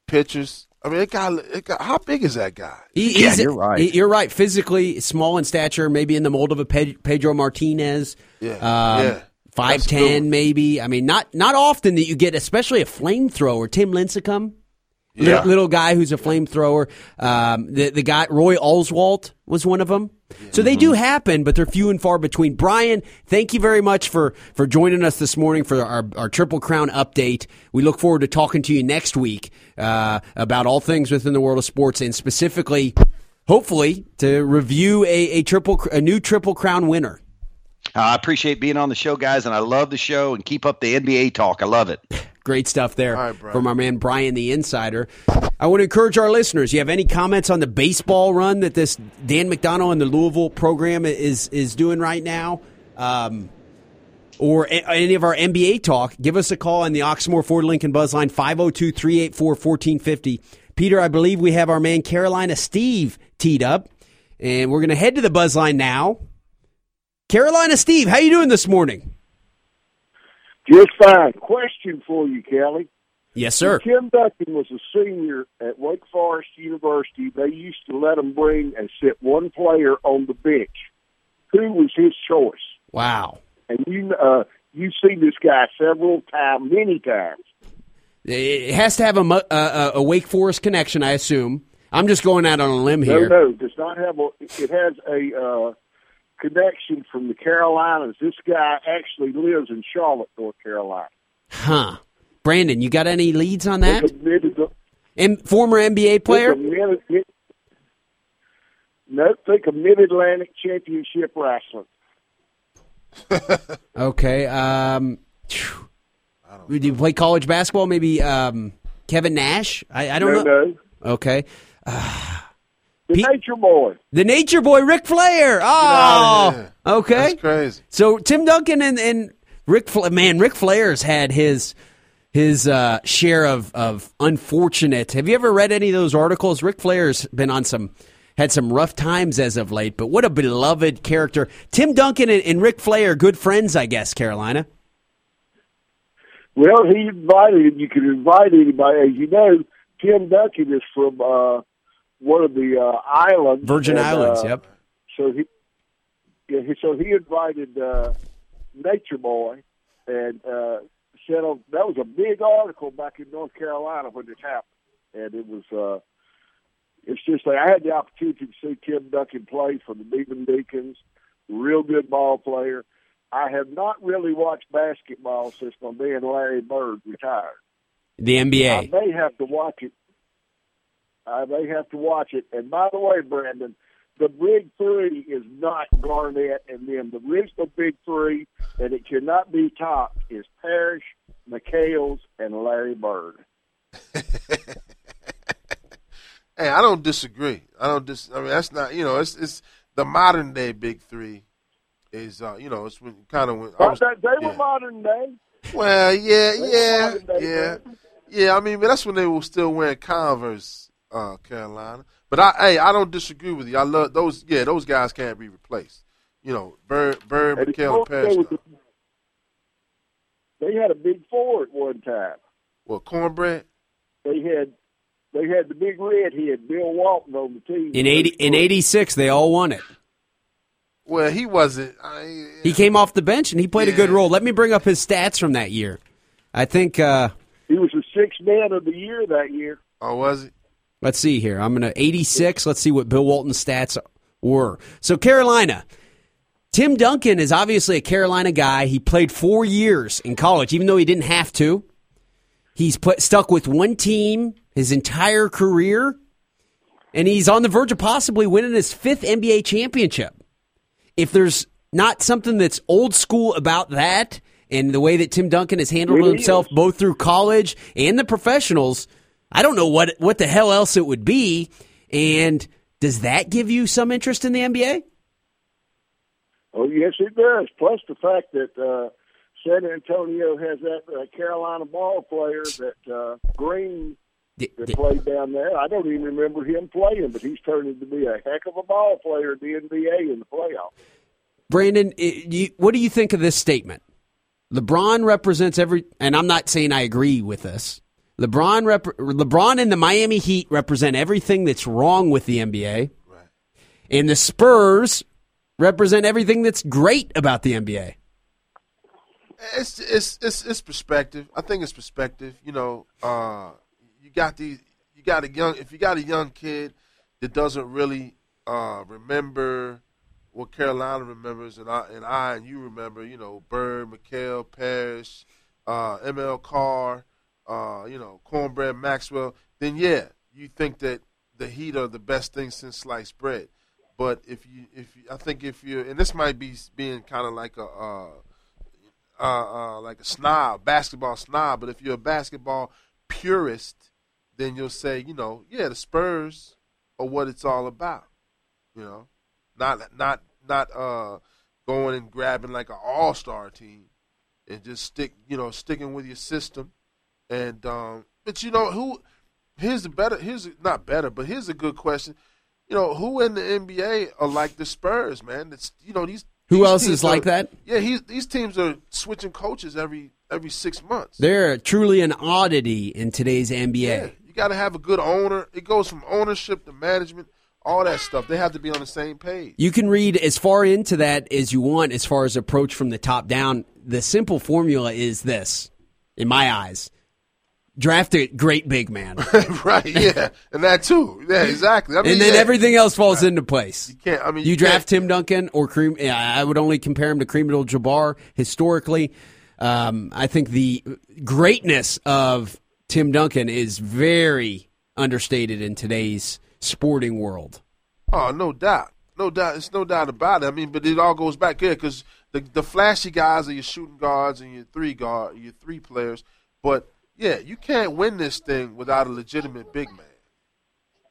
B: pitchers? I mean, it got, it got how big is that guy?
A: He, yeah, you're right. He, you're right. Physically small in stature, maybe in the mold of a Pedro Martinez.
B: Yeah, um, yeah.
A: Five ten, maybe. I mean, not not often that you get, especially a flamethrower. Tim Lincecum, yeah. little, little guy who's a flamethrower. Um, the the guy Roy Oswalt was one of them. So they do happen, but they're few and far between. Brian, thank you very much for, for joining us this morning for our, our Triple Crown update. We look forward to talking to you next week uh, about all things within the world of sports and specifically, hopefully, to review a, a triple a new Triple Crown winner.
C: I appreciate being on the show, guys, and I love the show and keep up the NBA talk. I love it.
A: Great stuff there right, from our man Brian the Insider. I want to encourage our listeners. You have any comments on the baseball run that this Dan McDonnell and the Louisville program is is doing right now? Um, or any of our NBA talk, give us a call on the Oxmoor Ford Lincoln Buzz line 502 384 1450. Peter, I believe we have our man Carolina Steve teed up, and we're going to head to the Buzz line now. Carolina Steve, how you doing this morning?
D: Just fine. Question for you, Kelly.
A: Yes, sir.
D: When Tim Duncan was a senior at Wake Forest University. They used to let him bring and sit one player on the bench. Who was his choice?
A: Wow.
D: And you uh, you've seen this guy several times, many times.
A: It has to have a, a, a Wake Forest connection, I assume. I'm just going out on a limb here.
D: No, no, it does not have a. It has a uh, connection from the Carolinas. This guy actually lives in Charlotte, North Carolina.
A: Huh. Brandon, you got any leads on that? And former NBA player?
D: No, think of Mid Atlantic Championship Wrestling.
A: okay. Um, did you play college basketball? Maybe um, Kevin Nash? I, I don't
D: no,
A: know.
D: No.
A: Okay. Uh,
D: the Pete, Nature Boy.
A: The Nature Boy, Ric Flair. Oh, okay.
B: That's crazy.
A: So Tim Duncan and, and Ric Flair, man, Ric Flair's had his his uh, share of, of unfortunate. Have you ever read any of those articles? Ric Flair's been on some had some rough times as of late, but what a beloved character. Tim Duncan and, and Ric Flair, good friends, I guess, Carolina.
D: Well, he invited, you can invite anybody. As you know, Tim Duncan is from uh, one of the uh, islands,
A: Virgin
D: and,
A: Islands.
D: Uh,
A: yep.
D: So he, yeah, he, so he invited uh, Nature Boy, and uh, said oh, that was a big article back in North Carolina when it happened, and it was. Uh, it's just like I had the opportunity to see Tim Duncan play for the Demon Deacons, real good ball player. I have not really watched basketball since my man Larry Bird retired.
A: The NBA.
D: I may have to watch it I may have to watch it. And by the way, Brandon, the big three is not Garnett and them. The original big three, and it cannot be topped, is Parrish, McHale's, and Larry Bird.
B: hey, I don't disagree. I don't dis. I mean, that's not you know, it's it's the modern day big three. Is uh, you know, it's when kind of when
D: I was, they yeah. were modern day.
B: Well, yeah, yeah, yeah, yeah. I mean, that's when they were still wearing Converse uh, Carolina. But I, hey, I don't disagree with you. I love those. Yeah, those guys can't be replaced. You know, Bird, Bird, and McHale, and Parrish.
D: They had a big four at one time.
B: Well, cornbread.
D: They had they had the big red head, Bill Walton, on the team.
A: In eighty in eighty six, they all won it.
B: Well, he wasn't. I,
A: he came off the bench and he played yeah. a good role. Let me bring up his stats from that year. I think uh,
D: he was the sixth man of the year that year.
B: Oh, was he?
A: Let's see here. I'm going to 86. Let's see what Bill Walton's stats were. So Carolina. Tim Duncan is obviously a Carolina guy. He played four years in college, even though he didn't have to. He's put, stuck with one team his entire career, and he's on the verge of possibly winning his fifth NBA championship. If there's not something that's old school about that and the way that Tim Duncan has handled himself both through college and the professionals, I don't know what what the hell else it would be. And does that give you some interest in the NBA?
D: Oh, yes, it does. Plus the fact that uh, San Antonio has that uh, Carolina ball player that uh, Green that
A: d-
D: played down there. I don't even remember him playing, but he's turned into be a heck of a ball player in the NBA in the playoffs.
A: Brandon, what do you think of this statement? LeBron represents every, and I'm not saying I agree with this. LeBron, rep, LeBron and the Miami Heat represent everything that's wrong with the NBA,
B: Right.
A: and the Spurs represent everything that's great about the NBA.
B: It's it's it's it's perspective. I think it's perspective. You know, uh, you got these. You got a young. If you got a young kid that doesn't really uh, remember what Carolina remembers, and I and I and you remember, you know, Bird, McHale, Parrish, uh, ML Carr, uh, you know, Cornbread Maxwell. Then yeah, you think that the Heat are the best thing since sliced bread. But if you if you, I think if you and this might be being kind of like a uh, uh, uh, like a snob, basketball snob. But if you're a basketball purist, then you'll say, you know, yeah, the Spurs are what it's all about. You know, not not not uh, going and grabbing like an all star team and just stick, you know, sticking with your system. And um, but you know who? Here's the better. Here's not better, but here's a good question. You know who in the NBA are like the Spurs, man? It's you know these.
A: Who
B: these
A: else is like that?
B: yeah, he, these teams are switching coaches every every six months.
A: They're truly an oddity in today's NBA.
B: yeah, you got to have a good owner. It goes from ownership to management, all that stuff. They have to be on the same page.
A: You can read as far into that as you want as far as approach from the top down. The simple formula is this, in my eyes. Draft a great big man.
B: right? Yeah, and that too. Yeah, exactly. I mean,
A: and then
B: yeah,
A: everything else falls into place.
B: You can't. I mean,
A: You draft
B: can't-
A: Tim Duncan or. Yeah, I would only compare him to Kareem Abdul-Jabbar historically. Um, I think the greatness of Tim Duncan is very understated in today's sporting world.
B: Oh, no doubt, no doubt. It's no doubt about it. I mean, but it all goes back here because the the flashy guys are your shooting guards and your three guard, your three players. But yeah, you can't win this thing without a legitimate big man.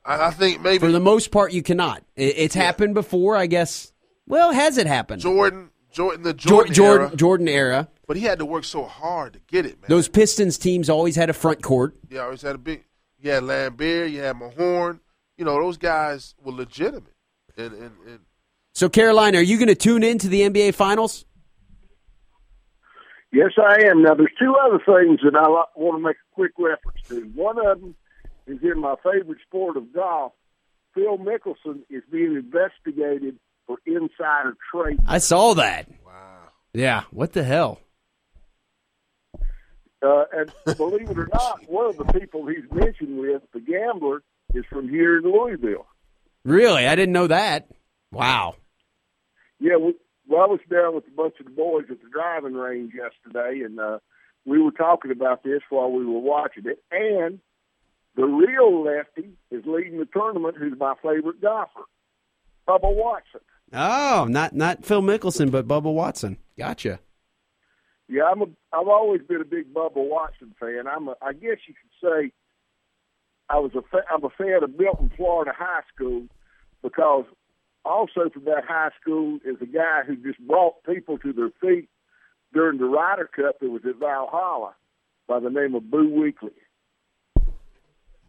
B: I, I think maybe
A: For the most part, you cannot. It, it's happened before, I guess. Well, has it happened?
B: Jordan, Jordan, the Jordan,
A: Jordan,
B: era,
A: Jordan era.
B: but he had to work so hard to get it, man.
A: Those Pistons teams always had a front court.
B: You always had a big. You had Laimbeer, you had Mahorn. You know those guys were legitimate, and and, and
A: So, Carolina, are you going to tune into the NBA Finals?
D: Yes, I am. Now, there's two other things that I want to make a quick reference to. One of them is in my favorite sport of golf. Phil Mickelson is being investigated for insider trading.
A: I saw that.
B: wow.
A: Yeah. What the hell?
D: Uh, and believe it or not, one of the people he's mentioned with, the gambler, is from here in Louisville.
A: Really? I didn't know that. Wow.
D: Yeah, we, well, I was down with a bunch of the boys at the driving range yesterday, and uh, we were talking about this while we were watching it. And the real lefty is leading the tournament, who's my favorite golfer, Bubba Watson.
A: Oh, not not Phil Mickelson, but Bubba Watson. Gotcha.
D: Yeah, I'm a. I've always been a big Bubba Watson fan. I'm a. I guess you could say I was a. Fa- I'm a fan of Milton, Florida high school because also from that high school is a guy who just brought people to their feet during the Ryder Cup that was at Valhalla by the name of Boo Weekley.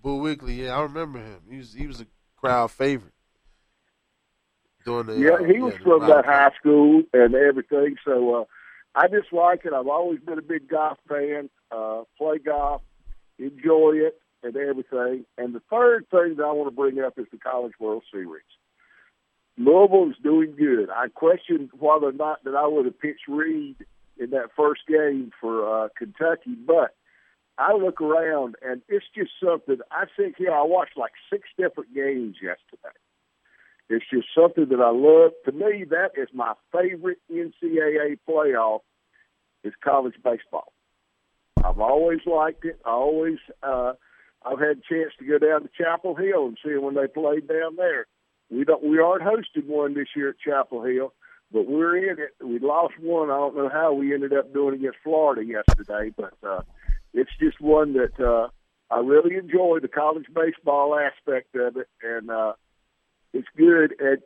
B: Boo Weekley, yeah, I remember him. He was he was a crowd favorite. During the,
D: Yeah,
B: uh,
D: he was
B: the
D: from that high school and everything. So uh, I just like it. I've always been a big golf fan. Uh, play golf, enjoy it, and everything. And the third thing that I want to bring up is the College World Series. Louisville is doing good. I question whether or not that I would have pitched Reed in that first game for uh, Kentucky, but I look around and it's just something. I think here I watched like six different games yesterday It's just something that I love. To me, that is my favorite NCAA playoff. Is college baseball. I've always liked it. I always uh, I've had a chance to go down to Chapel Hill and see when they played down there. We don't we aren't hosting one this year at Chapel Hill, but we're in it. We lost one. I don't know how we ended up doing against Florida yesterday, but uh, it's just one that uh, I really enjoy the college baseball aspect of it, and uh, it's good. And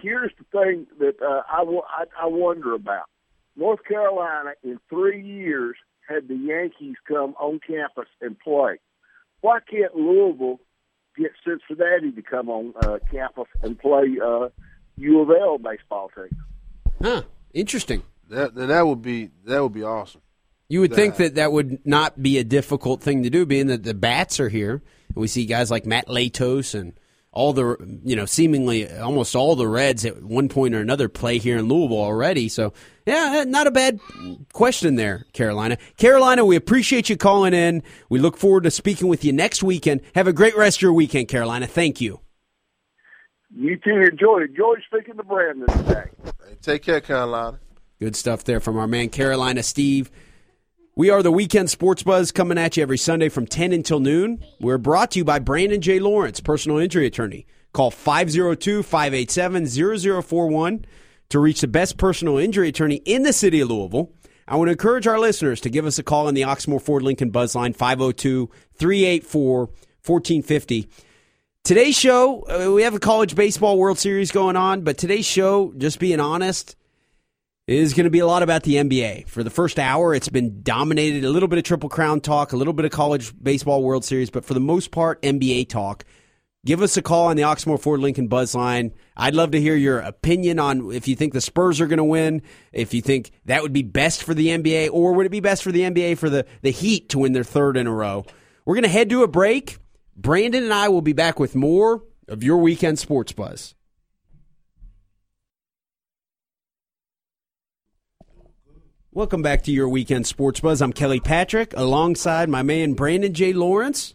D: here's the thing that uh, I wonder about: North Carolina in three years had the Yankees come on campus and play. Why can't Louisville get Cincinnati to come on uh, campus and play uh, U of L baseball team?
A: Huh. Interesting.
B: That that would be that would be awesome.
A: You would think that that would not be a difficult thing to do, being that the bats are here. We see guys like Matt Latos and all the you know seemingly almost all the Reds at one point or another play here in Louisville already. So yeah, eh, not a bad question there, Carolina. Carolina, we appreciate you calling in. We look forward to speaking with you next weekend. Have a great rest of your weekend, Carolina. Thank you.
D: You too. Enjoy. Enjoy speaking to Brandon today.
B: Hey, take care, Carolina.
A: Good stuff there from our man Carolina Steve. We are the Weekend Sports Buzz coming at you every Sunday from 10 until noon. We're brought to you by Brandon J. Lawrence, personal injury attorney. Call 502 587 0041 to reach the best personal injury attorney in the city of Louisville. I want to encourage our listeners to give us a call on the Oxmoor Ford Lincoln Buzz line 502 384 1450. Today's show, uh, we have a college baseball World Series going on, but today's show, just being honest, is going to be a lot about the NBA. For the first hour, it's been dominated a little bit of Triple Crown talk, a little bit of college baseball World Series, but for the most part, NBA talk. Give us a call on the Oxmoor Ford Lincoln Buzz line. I'd love to hear your opinion on if you think the Spurs are going to win, if you think that would be best for the NBA, or would it be best for the NBA for the, the Heat to win their third in a row? We're going to head to a break. Brandon and I will be back with more of your weekend sports buzz. Welcome back to your weekend sports buzz. I'm Kelly Patrick alongside my man Brandon J. Lawrence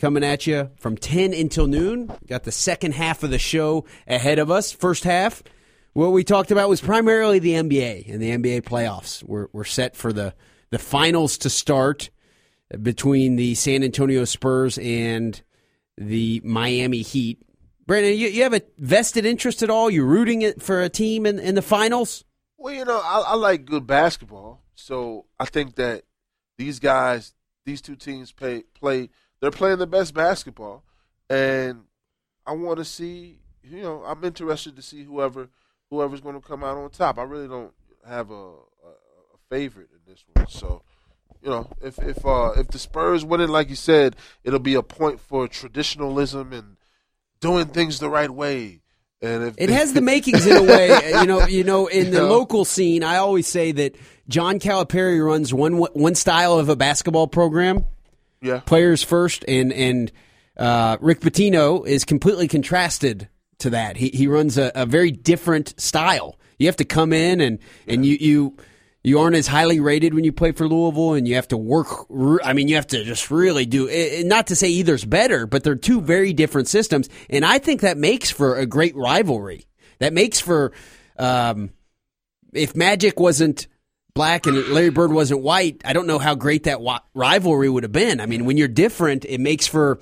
A: coming at you from 10 until noon. Got the second half of the show ahead of us. First half, what we talked about was primarily the NBA and the NBA playoffs. We're, we're set for the, the finals to start between the San Antonio Spurs and the Miami Heat. Brandon, you, you have a vested interest at all? You're rooting it for a team in, in the finals?
B: Well, you know, I, I like good basketball, so I think that these guys, these two teams play play. They're playing the best basketball, and I want to see. You know, I'm interested to see whoever whoever's going to come out on top. I really don't have a, a, a favorite in this one, so you know, if if uh, if the Spurs win it, like you said, it'll be a point for traditionalism and doing things the right way. And if
A: it has the makings in a way, you know, you know, in the local scene, I always say that John Calipari runs one one style of a basketball program.
B: Yeah,
A: players first, and and uh, Rick Pitino is completely contrasted to that. He he runs a, a very different style. You have to come in and and you you you aren't as highly rated when you play for Louisville, and you have to work. I mean, you have to just really do. Not to say either's better, but they're two very different systems, and I think that makes for a great rivalry. That makes for um, if Magic wasn't black and Larry Bird wasn't white, I don't know how great that wa- rivalry would have been. I mean, when you're different, it makes for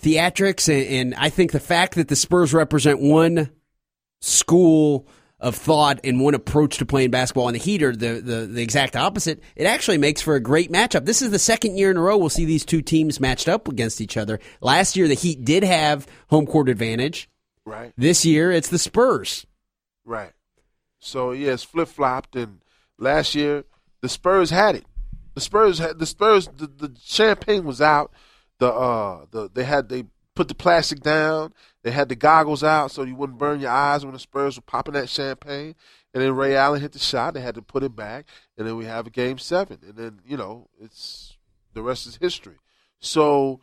A: theatrics, and, and I think the fact that the Spurs represent one school of thought and one approach to playing basketball and the Heat are the, the, the, exact opposite, it actually makes for a great matchup. This is the second year in a row we'll see these two teams matched up against each other. Last year, the Heat did have home court advantage.
B: Right.
A: This year, it's the Spurs.
B: Right. So, yeah, it's flip flopped. And last year, the Spurs had it. The Spurs had the Spurs. The, the champagne was out. The uh the they had they put the plastic down. They had the goggles out so you wouldn't burn your eyes when the Spurs were popping that champagne. And then Ray Allen hit the shot. They had to put it back. And then we have a game seven. And then, you know, it's the rest is history. So,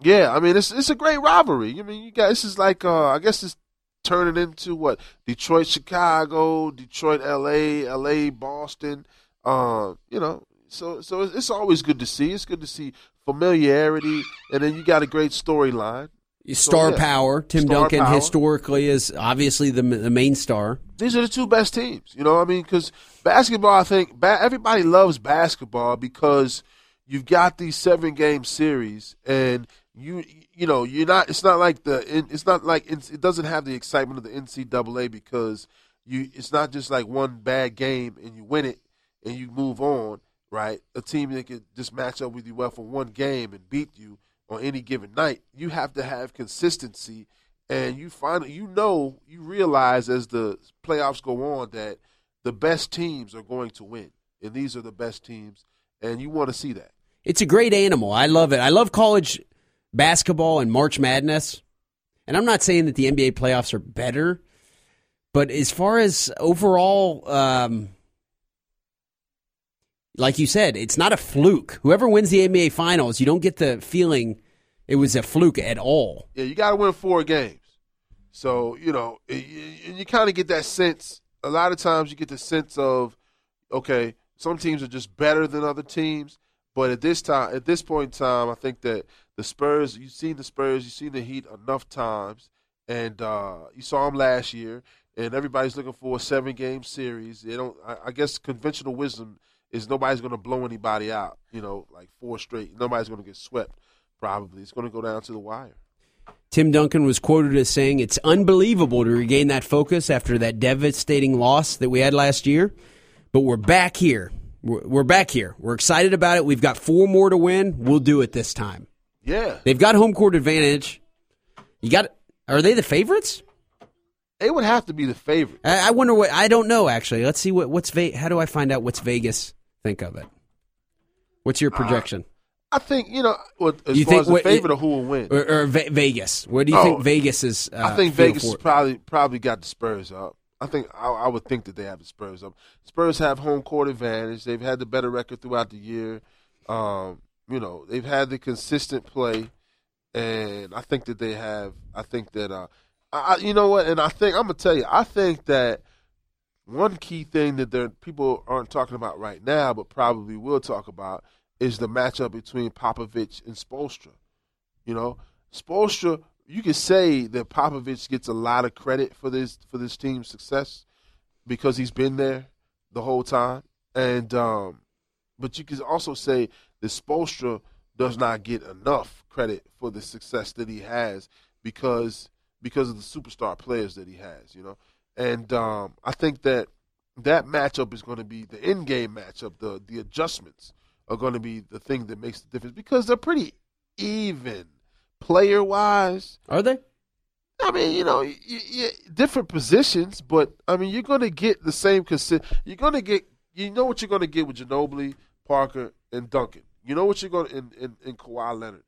B: yeah, I mean, it's it's a great rivalry. I mean, you guys, this is like, uh, I guess it's turning into what? Detroit, Chicago, Detroit, LA, LA, Boston. Uh, you know, so so it's always good to see. It's good to see familiarity, and then you got a great storyline.
A: Star
B: yeah.
A: power. Tim
B: Star
A: Duncan
B: power.
A: historically is obviously the the main star.
B: these are the two best teams. You know, what I mean, because basketball, I think ba- everybody loves basketball because you've got these seven game series, and you you know you're not. It's not like the. It's not like it's, it doesn't have the excitement of the NCAA because you. It's not just like one bad game and you win it and you move on. Right, a team that could just match up with you well for one game and beat you on any given night. You have to have consistency and you find you know you realize as the playoffs go on that the best teams are going to win and these are the best teams and you want to see that
A: It's a great animal. I love it. I love college basketball and March Madness. And I'm not saying that the NBA playoffs are better, but as far as overall, um, like you said, it's not a fluke. Whoever wins the NBA finals, you don't get the feeling it was a fluke at all.
B: yeah you got to win four games so you know you, you kind of get that sense a lot of times you get the sense of okay some teams are just better than other teams but at this time at this point in time i think that the spurs you've seen the spurs you've seen the heat enough times and uh, you saw them last year and everybody's looking for a seven game series they don't I, I guess conventional wisdom is nobody's going to blow anybody out you know like four straight nobody's going to get swept probably it's going to go down to the wire
A: Tim Duncan was quoted as saying, It's unbelievable to regain that focus after that devastating loss that we had last year, but we're back here. We're back here. We're excited about it. We've got four more to win. We'll do it this time.
B: yeah
A: They've got home court advantage. You got. Are they the favorites?
B: they would have to be the favorite
A: I, I wonder what. I don't know actually. Let's see what what's Ve- How do I find out what's Vegas think of it? What's your projection?
B: I think you know what, as
A: You
B: far
A: think
B: as
A: what-
B: favorite of who will win.
A: or, or Ve- Vegas? What do you
B: Oh,
A: think Vegas is? Uh,
B: I think Vegas
A: it?
B: probably probably got the Spurs up. I think I, I would think that they have the Spurs up. Spurs have home court advantage. They've had the better record throughout the year. Um, you know, they've had the consistent play, and I think that they have. I think that uh, I, I- you know what, and I think I'm gonna tell you. I think that one key thing that there people aren't talking about right now, but probably will talk about, is the matchup between Popovich and Spoelstra. You know, Spoelstra, you could say that Popovich gets a lot of credit for this for this team's success because he's been there the whole time, and um, but you could also say that Spoelstra does not get enough credit for the success that he has because because of the superstar players that he has. You know, and um, I think that that matchup is going to be the in game matchup. The the adjustments are going to be the thing that makes the difference because they're pretty even player wise.
A: Are they?
B: I mean, you know, y y different positions, but I mean, you're going to get the same. Consi- you're going to get, you know, what you're going to get with Ginobili, Parker, and Duncan. You know what you're going to in in, in Kawhi Leonard,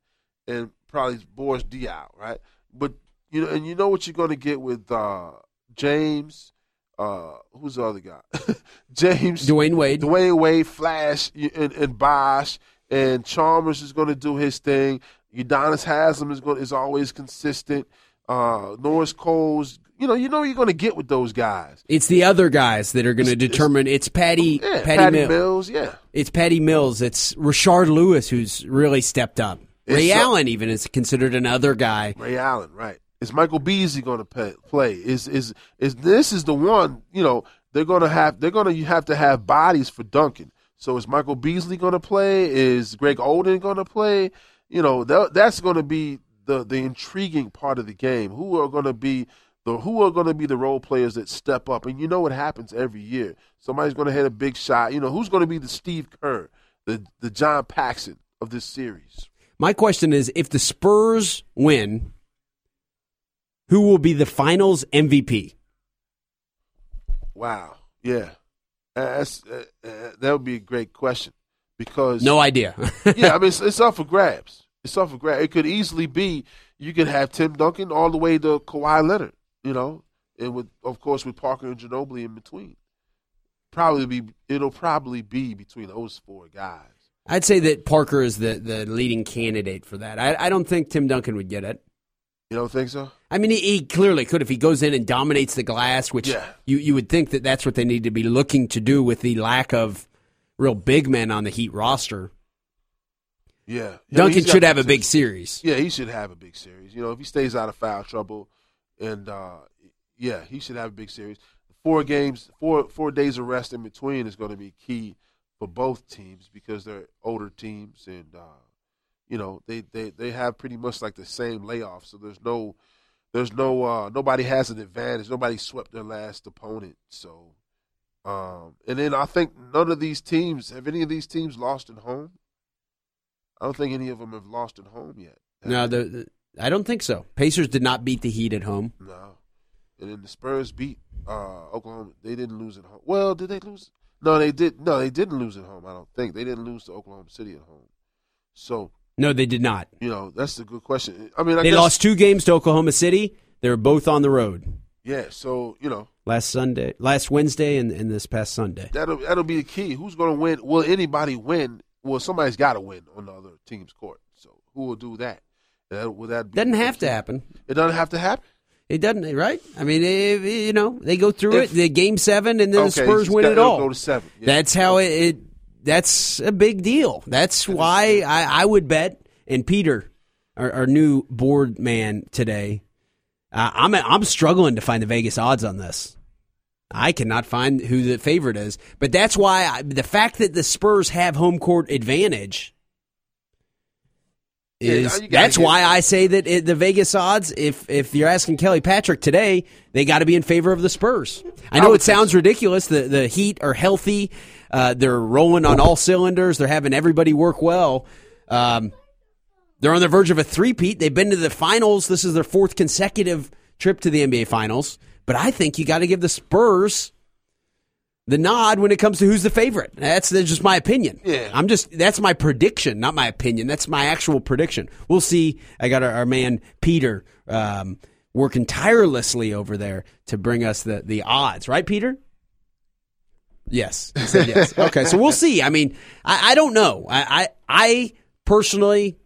B: and probably Boris Diaw, right? But you know, and you know what you're going to get with uh, James. Uh, who's the other guy? James
A: Dwyane Wade.
B: Dwyane Wade, Flash, and, and Bosh, and Chalmers is going to do his thing. Udonis Haslem is going is always consistent. Uh, Norris Cole's, you know, you know you're going to get with those guys.
A: It's the other guys that are going to determine. It's Patty,
B: Yeah,
A: Patty,
B: Patty
A: Mills.
B: Mills, yeah.
A: It's Patty Mills. It's Rashard Lewis who's really stepped up.
B: It's
A: Ray
B: so-
A: Allen even is considered another guy.
B: Ray Allen, right? Is Michael Beasley going to play? Is is is this is the one? You know, they're going to have they're going to have to have bodies for Duncan. So is Michael Beasley going to play? Is Greg Oden going to play? You know, that, that's going to be the the intriguing part of the game. Who are going to be the who are going to be the role players that step up? And you know what happens every year. Somebody's going to hit a big shot. You know, who's going to be the Steve Kerr, the the John Paxson of this series?
A: My question is if the Spurs win, who will be the finals MVP?
B: Wow. Yeah. Uh, That's, uh, uh, that would be a great question because
A: No idea.
B: yeah, I mean it's, it's up for grabs. It's up for grabs. It could easily be you could have Tim Duncan all the way to Kawhi Leonard, you know, and with of course with Parker and Ginobili in between. Probably be it'll probably be between those four guys.
A: I'd say that Parker is the, the leading candidate for that. I, I don't think Tim Duncan would get it.
B: You don't think so?
A: I mean, he, he clearly could if he goes in and dominates the glass, which
B: Yeah.
A: you, you would think that that's what they need to be looking to do with the lack of real big men on the Heat roster.
B: Yeah,
A: Duncan should have a big series.
B: Yeah, he should have a big series. You know, if he stays out of foul trouble, and uh, yeah, he should have a big series. Four games, four four days of rest in between is going to be key for both teams because they're older teams, and uh, you know they, they they have pretty much like the same layoff. So there's no there's no uh, nobody has an advantage. Nobody swept their last opponent. So um, and then I think none of these teams have any of these teams lost at home. I don't think any of them have lost at home yet.
A: No, the, the I don't think so. Pacers did not beat the Heat at home.
B: No. And then the Spurs beat uh, Oklahoma. They didn't lose at home. Well, did they lose? No, they did. No, they didn't lose at home. I don't think they didn't lose to Oklahoma City at home. So
A: No, they did not.
B: you know that's a good question. I mean, I
A: They
B: guess,
A: lost two games to Oklahoma City. They were both on the road
B: Yeah. So you know
A: last Sunday, last Wednesday, and, and this past Sunday.
B: that'll that'll be the key. Who's going to win? Will anybody win? Well, somebody's got to win on the other team's court. So who will do that? That will that
A: Doesn't have to happen.
B: It doesn't have to happen.
A: It doesn't, right? I mean, if, you know, they go through
B: If-
A: it. The game seven, and then the Spurs win
B: got-
A: it all.
B: Go to seven. Yeah.
A: That's how it, it. That's a big deal. That's why I, I would bet. And Peter, our, our new board man today, uh, I'm I'm struggling to find the Vegas odds on this. I cannot find who the favorite is, but that's why I, the fact that the Spurs have home court advantage is
B: you gotta
A: that's
B: get-
A: why I say that it, the Vegas odds. If if you're asking Kelly Patrick today, they got to be in favor of the Spurs. I know
B: would
A: it sounds ridiculous. The the Heat are healthy. Uh, they're rolling on all cylinders. They're having everybody work well. Um, they're on the verge of a three-peat. They've been to the finals. This is their fourth consecutive trip to the NBA Finals. But I think you got to give the Spurs the nod when it comes to who's the favorite. That's, that's just my opinion.
B: Yeah.
A: I'm just that's my prediction, not my opinion. That's my actual prediction. We'll see. I got our, our man Peter um, working tirelessly over there to bring us the the odds, right, Peter? Yes, he said yes. okay, so we'll see. I mean, I, I don't know. I, I I personally,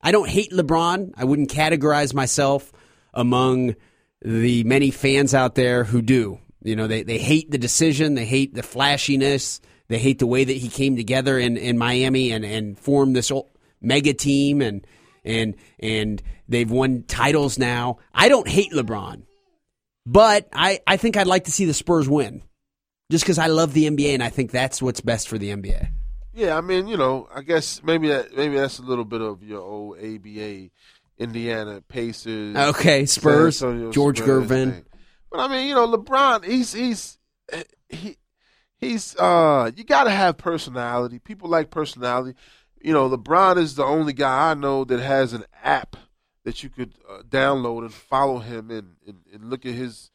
A: I don't hate LeBron. I wouldn't categorize myself among the many fans out there who do. You know, they, they hate the decision, they hate the flashiness, they hate the way that he came together in, in Miami and, and formed this mega team and and and they've won titles now. I don't hate LeBron. But I, I think I'd like to see the Spurs win. Just because I love the NBA and I think that's what's best for the NBA.
B: Yeah, I mean, you know, I guess maybe that maybe that's a little bit of your old ABA, Indiana Pacers.
A: Okay, Spurs, George
B: Spurs
A: Gervin.
B: thing. But I mean, you know, LeBron, he's he's he he's uh you got to have personality. People like personality. You know, LeBron is the only guy I know that has an app that you could uh, download and follow him and, and and look at his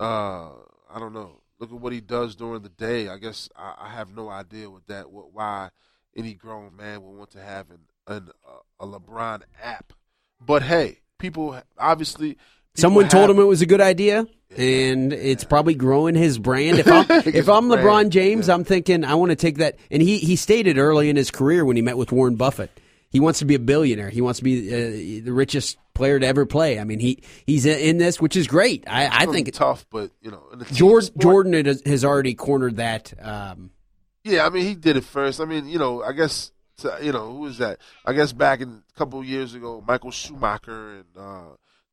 B: uh I don't know, look at what he does during the day. I guess I, I have no idea what that what why any grown man would want to have an, an uh, a LeBron app. But hey, people obviously people
A: Someone
B: have-
A: told him it was a good idea, and it's probably growing his brand. If I'm, if I'm
B: brand,
A: LeBron James,
B: yeah.
A: I'm thinking I want to take that. And he he stated early in his career when he met with Warren Buffett, he wants to be a billionaire. He wants to be uh, the richest player to ever play. I mean, he he's in this, which is great. I, I
B: It's
A: think
B: be tough, but you know, sport-
A: Jordan has- has already cornered that. Um,
B: Yeah, I mean, he did it first. I mean, you know, I guess you know who is that? I guess back in a couple of years ago, Michael Schumacher and uh,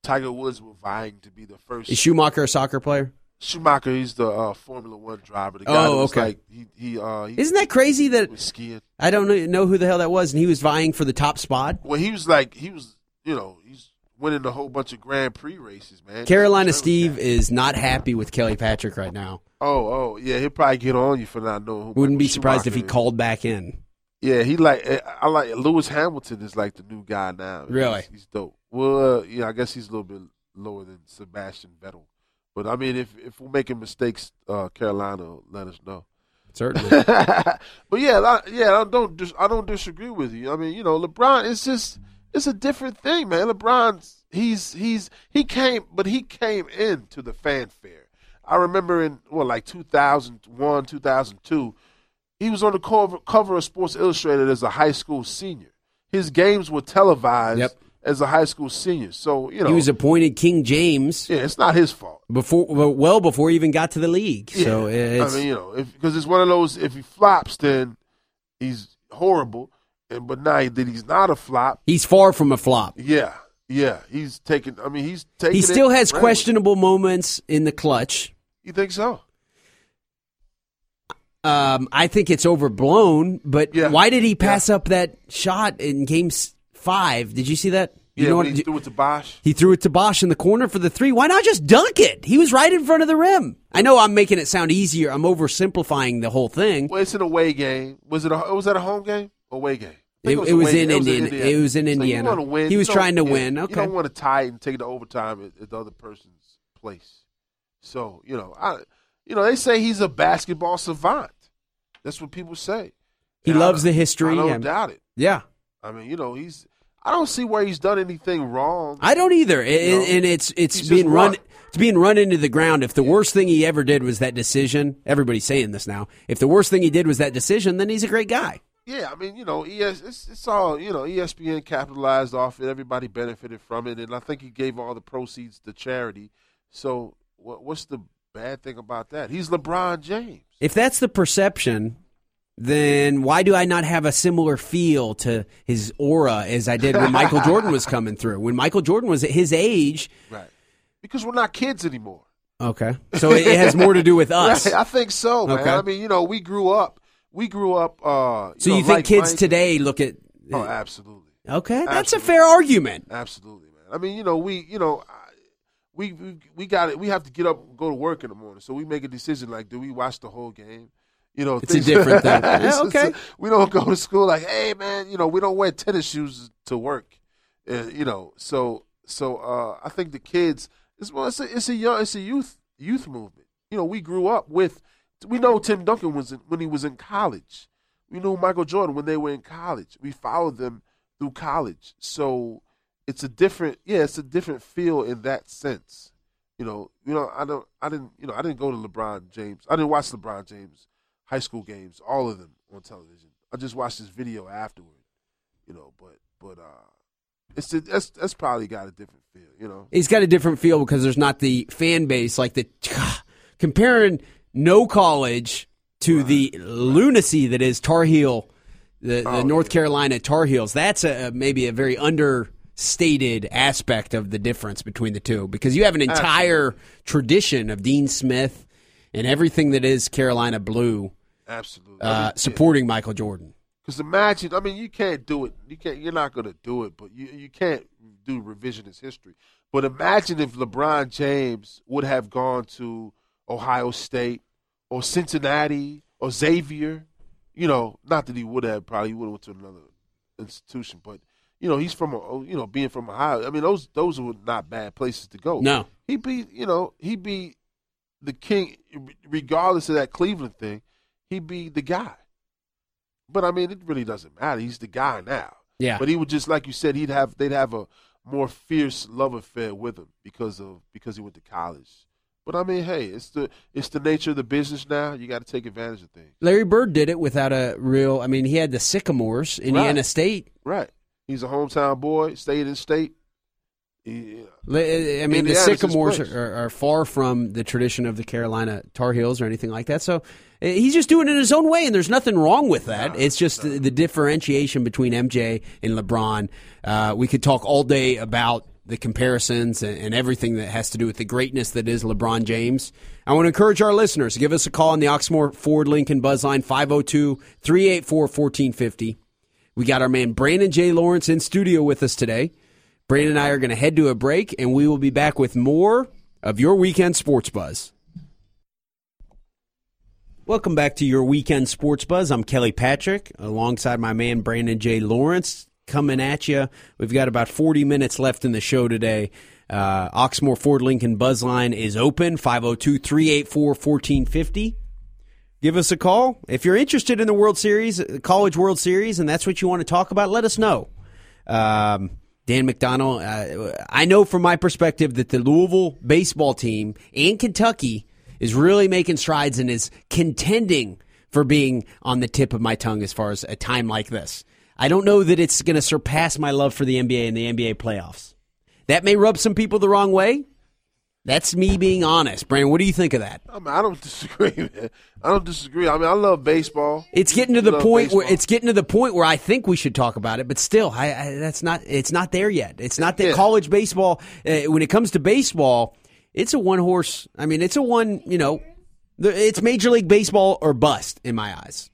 B: Tiger Woods were vying to be the first.
A: is Schumacher a soccer player?
B: Schumacher, he's the uh, Formula One driver. The guy
A: Oh, okay.
B: like he he uh, he
A: Isn't that crazy that
B: skiing.
A: I don't know- who the hell that was, and he was vying for the top spot?
B: Well, he was like he was, you know, he's winning a whole bunch of Grand Prix races, man.
A: Carolina Steve
B: guy.
A: is not happy with Kelly Patrick right now.
B: Oh, oh, yeah, he'll probably get on you for not knowing. Who
A: Wouldn't be surprised if he
B: is.
A: called back in.
B: Yeah, he like eh, I like Lewis Hamilton is like the new guy now.
A: Really?
B: he's, he's dope. Well, uh, yeah, I guess he's a little bit lower than Sebastian Vettel. But I mean, if if we're making mistakes, uh, Carolina, let us know.
A: Certainly.
B: but yeah, I, yeah, I don't dis- I don't disagree with you. I mean, you know, LeBron is just it's a different thing, man. LeBron's he's he's he came, but he came into the fanfare. I remember in well, like 2001, 2002, he was on the cover, cover of Sports Illustrated as a high school senior. His games were televised
A: Yep.
B: As a high school senior. So you know,
A: he was appointed King James
B: yeah, it's not his fault.
A: before, well, before he even got to the league. So
B: Yeah.
A: it's
B: I mean, you know, because it's one of those. If he flops, then he's horrible. and but now that he's not a flop,
A: He's far from a flop.
B: yeah, yeah, he's taking. I mean, he's taking.
A: He still has questionable moments in the clutch.
B: You think so?
A: Um, I think it's overblown, but
B: Yeah.
A: why did he pass up that shot in game s- five? Did you see that? You
B: yeah,
A: know what?
B: he threw it to Bosh.
A: He threw it to Bosh in the corner for the three. Why not just dunk it? He was right in front of the rim. I know I'm making it sound easier. I'm oversimplifying the whole thing.
B: Well, it's an away game. Was it? A, was that a home game? Away game. I
A: It, it was in. Indiana. It was in
B: So you
A: Indiana.
B: wanna win.
A: He was trying to
B: yeah,
A: win.
B: You
A: Okay.
B: don't want to tie it and take it to overtime at, at the other person's place. So you know, I, you know, they say he's a basketball savant. That's what people say.
A: He
B: And
A: loves
B: don't-
A: the history.
B: I don't
A: and-
B: doubt it.
A: yeah.
B: I mean, you know, he's. I don't see where he's done anything wrong.
A: I don't either. And, and it's it's
B: he's
A: being run
B: run-
A: it's being run into the ground. If the worst thing he ever did was that decision, everybody's saying this now. If the worst thing he did was that decision, then he's a great guy.
B: Yeah, I mean, you know, ES, it's, it's all you know. ESPN capitalized off it. Everybody benefited from it, and I think he gave all the proceeds to charity. So, what, what's the bad thing about that? He's LeBron James.
A: If that's the perception, then why do I not have a similar feel to his aura as I did when Michael Jordan was coming through? When Michael Jordan was at his age,
B: Right. Because we're not kids anymore.
A: okay. So it it has more to do with us.
B: Right, I think so, man.
A: Okay.
B: I mean, you know, we grew up. We grew up. Uh,
A: So
B: know,
A: you think
B: like
A: kids
B: Mike-
A: today look at
B: Oh, absolutely,
A: Okay, that's a fair argument.
B: absolutely, man. I mean, you know, we, you know, we we, we got it. We have to get up, and go to work in the morning. So we make a decision like, do we watch the whole game? You know,
A: It's a different thing. Yeah,
B: It's- it's
A: okay.
B: a- we don't go to school like, hey, man. You know, we don't wear tennis shoes to work. Uh, you know, so so uh, I think the kids. It's well, it's a it's a young, it's a youth youth movement. You know, we grew up with. We know Tim Duncan was in, when he was in college. We knew Michael Jordan when they were in college. We followed them through college. So it's a different, yeah, it's a different feel in that sense. You know, you know, I don't, I didn't, you know, I didn't go to LeBron James. I didn't watch LeBron James high school games, all of them on television. I just watched this video afterward. You know, but but uh, it's a, that's that's probably got a different feel. You know,
A: He's got a different feel because there's not the fan base like the comparing no college to the lunacy that is Tar Heel, the, the
B: Oh,
A: North
B: yeah.
A: Carolina Tar Heels. That's a maybe a very understated aspect of the difference between the two because you have an entire tradition of Dean Smith and everything that is Carolina blue
B: absolutely. I
A: uh,
B: mean, yeah.
A: supporting Michael Jordan.
B: Because imagine, I mean, you can't do it. You can't. You're not going to do it, but you you can't do revisionist history. But imagine if LeBron James would have gone to Ohio State or Cincinnati or Xavier. You know, not that he would have. Probably he would have went to another institution, but you know, he's from a, you know, being from Ohio. I mean, those those were not bad places to go.
A: No.
B: he'd be, you know, he'd be the king, regardless of that Cleveland thing. He'd be the guy. But I mean, it really doesn't matter. He's the guy now.
A: Yeah.
B: But he would just like you said, he'd have they'd have a more fierce love affair with him because of because he went to college. But I mean, hey, it's the it's the nature of the business now. You got to take advantage of things.
A: Larry Bird did it without a real. I mean, he had the Sycamores, Indiana
B: Right.
A: State.
B: Right. He's a hometown boy, stayed in state.
A: I mean, the Sycamores are, are far from the tradition of the Carolina Tar Heels or anything like that. So uh, he's just doing it in his own way, and there's nothing wrong with that. it's just the, the differentiation between MJ and LeBron. Uh, we could talk all day about the comparisons and, and everything that has to do with the greatness that is LeBron James. I want to encourage our listeners to give us a call on the Oxmoor Ford Lincoln Buzzline 502 384 1450. We got our man Brandon J. Lawrence in studio with us today. Brandon and I are going to head to a break, and we will be back with more of your weekend sports buzz. Welcome back to your weekend sports buzz. I'm Kelly Patrick, alongside my man Brandon J. Lawrence, coming at you. We've got about 40 minutes left in the show today. Uh, Oxmoor Ford Lincoln Buzz line is open 502 384 1450 give us a call. If you're interested in the World Series, College World Series, and that's what you want to talk about, let us know. Um, Dan McDonnell, uh, I know from my perspective that the Louisville baseball team and Kentucky is really making strides and is contending for being on the tip of my tongue as far as a time like this. I don't know that it's going to surpass my love for the NBA and the NBA playoffs. That may rub some people the wrong way, That's me being honest. Brandon, what do you think of that?
B: I mean, I don't disagree, man. I don't disagree. I mean, I love baseball.
A: It's getting to the point where it's getting to the point where I think we should talk about it, but still, I, I that's not it's not there yet. It's not that
B: Yeah.
A: college baseball. Uh, when it comes to baseball, it's a one horse. I mean, it's a one. You know, the, it's Major League Baseball or bust in my eyes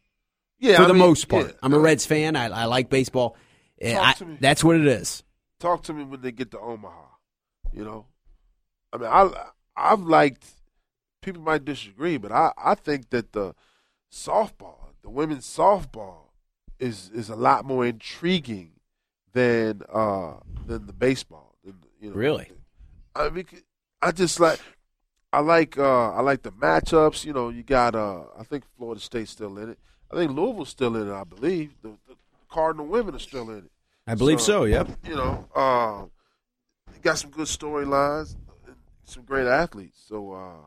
B: yeah,
A: for the
B: mean,
A: most part.
B: yeah.
A: I'm a Reds fan. I, I like baseball.
B: Talk
A: I-
B: to me.
A: that's what it is.
B: talk to me when they get to Omaha. You know, I mean, I I've liked. People might disagree, but I I think that the softball, the women's softball, is is a lot more intriguing than uh than the baseball. Than, you know,
A: Really?
B: I mean, I just like. I like uh I like the matchups. You know, you got uh I think Florida State's still in it. I think Louisville's still in it. I believe the, the Cardinal women are still in it
A: I believe so. Yep.
B: you know, they got some good storylines, some great athletes. So, uh,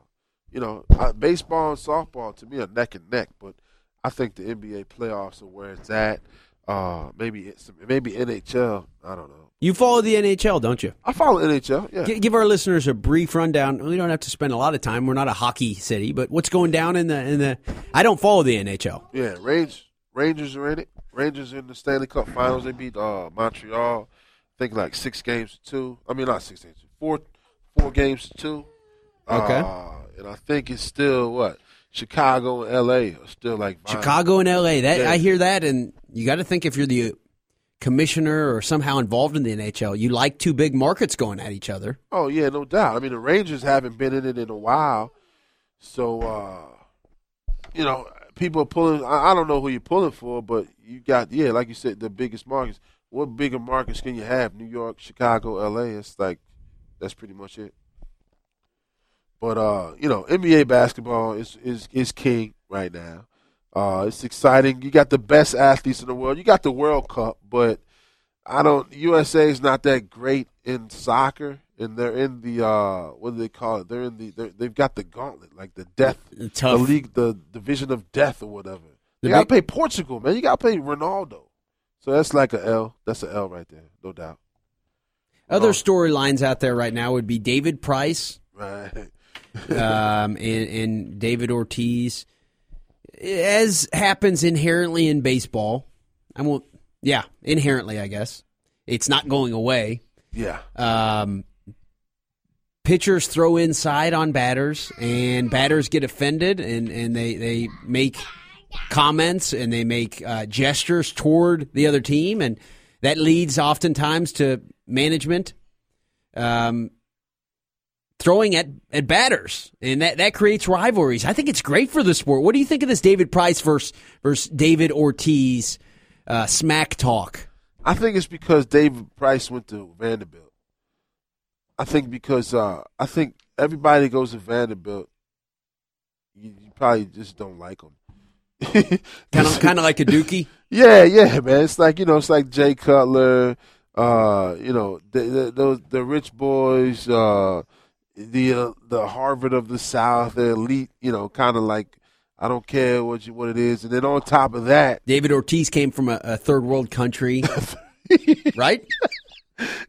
B: you know, uh, baseball and softball to me are neck and neck. But I think the NBA playoffs are where it's at. Uh, maybe it's maybe NHL. I don't know.
A: You follow the NHL, don't you?
B: I follow NHL. Yeah,
A: G- give our listeners a brief rundown. We don't have to spend a lot of time. We're not a hockey city, but what's going down in the in the? I don't follow the NHL.
B: yeah. Range Rangers are in it. Rangers in the Stanley Cup Finals. They beat uh, Montreal. I think like six games to two. I mean, not six games. Four four games to two.
A: Okay.
B: Uh, and I think it's still what Chicago and L.A. are still like vying.
A: Chicago and LA. That
B: Yeah.
A: I hear that, and you got to think if you're the commissioner or somehow involved in the NHL, you like two big markets going at each other.
B: Oh yeah, no doubt. I mean, the Rangers haven't been in it in a while, so uh, you know, people are pulling. I, I don't know who you're pulling for, but you got yeah, like you said, the biggest markets. What bigger markets can you have? New York, Chicago, L.A. It's like that's pretty much it. But uh, you know, NBA basketball is is is king right now. Uh, it's exciting. You got the best athletes in the world. You got the World Cup, but I don't. USA is not that great in soccer, and they're in the uh, what do they call it? They're in the they're, they've got the gauntlet, like the death,
A: Tough.
B: the league, the division of death or whatever. You got to play Portugal, man. You got to play Ronaldo. So that's like a L. That's a L right there, no doubt.
A: Other storylines out there right now would be David Price
B: Right.
A: um, and, and David Ortiz. As happens inherently in baseball, I won't. Yeah, inherently, I guess it's not going away.
B: Yeah.
A: Um, pitchers throw inside on batters, and batters get offended, and, and they, they make comments and they make uh, gestures toward the other team, and that leads oftentimes to management um, throwing at, at batters, and that, that creates rivalries. I think it's great for the sport. What do you think of this David Price versus, versus David Ortiz uh, smack talk?
B: I think it's because David Price went to Vanderbilt. I think because uh, I think everybody goes to Vanderbilt, you, you probably just don't like them.
A: Kind of kind of like a Dookie.
B: Yeah, yeah, man. It's like you know, it's like Jay Cutler, uh, you know, the, the, those the rich boys, uh, the uh, the Harvard of the South, the elite. You know, kind of like I don't care what you what it is, and then on top of that,
A: David Ortiz came from a, a third world country, right?